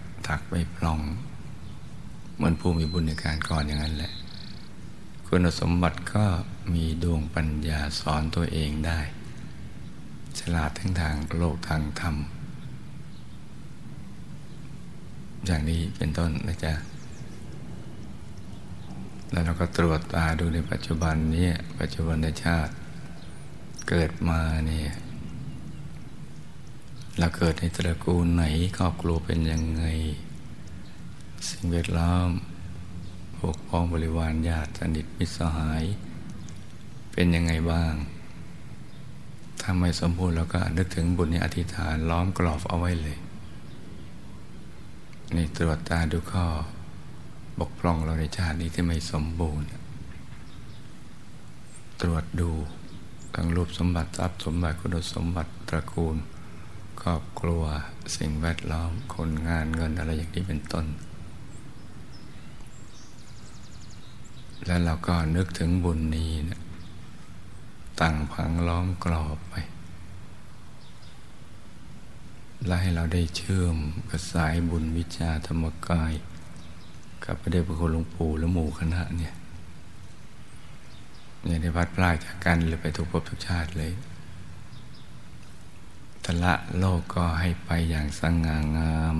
ักไม่พลอง เหมือนผู้มีบุญในการก่อนอย่างนั้นแหละ คุณสมบัติก็มีดวงปัญญาสอนตัวเองได้ ฉลาดทั้งทางโลกทางธรรม อย่างนี้เป็นต้นนะจ๊ะแล้วเราก็ตรวจตาดูในปัจจุบันนี้ปัจจุบันชาติเกิดมาเนี่ย เราเกิดในตระกูลไหนครอบครัวเป็นยังไง สิ่งแวดล้อมพวกพ้องบริวารญาติสนิทมิตรสหาย เป็นยังไงบ้าง ถ้าไม่สมบูรณ์เราก็นึกถึงบุญในอธิษฐานล้อมกรอบเอาไว้เลยนี่ตรวจตาดูข้อบกพร่องเราในชาตินี้ที่ไม่สมบูรณ์ ตรวจดูทั้งรูปสมบัติทรัพย์สมบัติคุณสมบัติตระกูล ครอบครัว สิ่งแวดล้อม คนงานเงินอะไรอย่างนี้เป็นต้น แล้วเราก็นึกถึงบุญนี้นะตั้งพังล้อมกรอบไปและให้เราได้เชื่อมกับสายบุญวิชาธรรมกาย กับพระเดชพระคุณหลวงปู่และหมู่คณะเนี่ยเนี่ยได้พัดพลาดจากกันเลยไปทุกภพทุกชาติเลย ทละโลกก็ให้ไปอย่างสง่างาม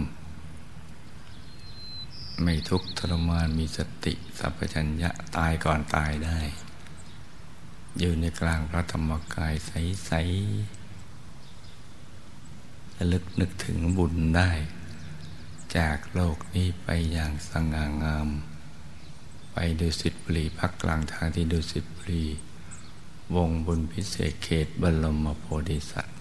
ไม่ทุกข์ทรมานมีสติสัพพัญญะตายก่อนตายได้ อยู่ในกลางพระธรรมกายใสๆระลึกนึกถึงบุญได้ จากโลกนี้ไปอย่างสง่างาม ไปดูสิทธิบุรีพักกลางทางที่ดูสิทธิบุรีวงบุญพิเศษเขตบรมโพธิสัตว์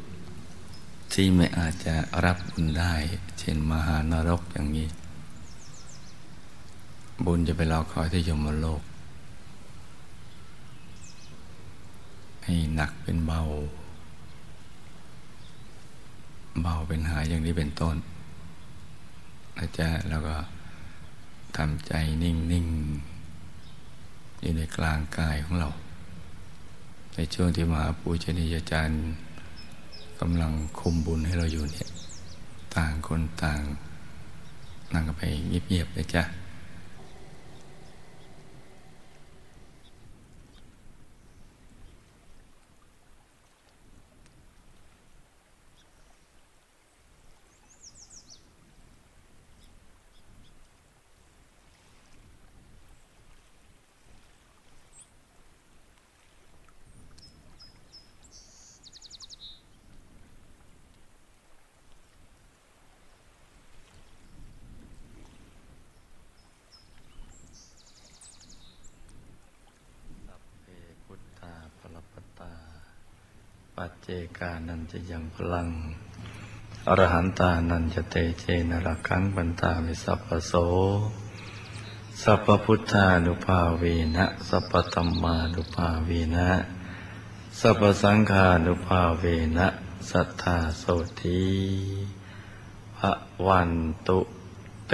ที่ไม่อาจจะรับบุญได้ เช่นมหานรกอย่างนี้ บุญจะไปรอคอยที่ยมโลก ให้หนักเป็นเบา เบาเป็นหายอย่างนี้เป็นต้นนะจ๊ะแล้วก็ทำใจนิ่ง ๆ อยู่ในกลางกายของเรา ในช่วงที่มหาปูชนียาจารย์ กำลังคุมบุญให้เราอยู่เนี่ย ต่างคนต่าง นั่งกันไปเงียบๆเลยจ้ะปัจเจ กานันจะยังพลัง อรหันตานันจะเตเจนรักังบันตามิสัพพโส สัพพุทธานุภาเวนะ สัพพธรรมานุภาเวนะ สัพพสังฆานุภาเวนะ สัทธาโสทีพระวันตุเต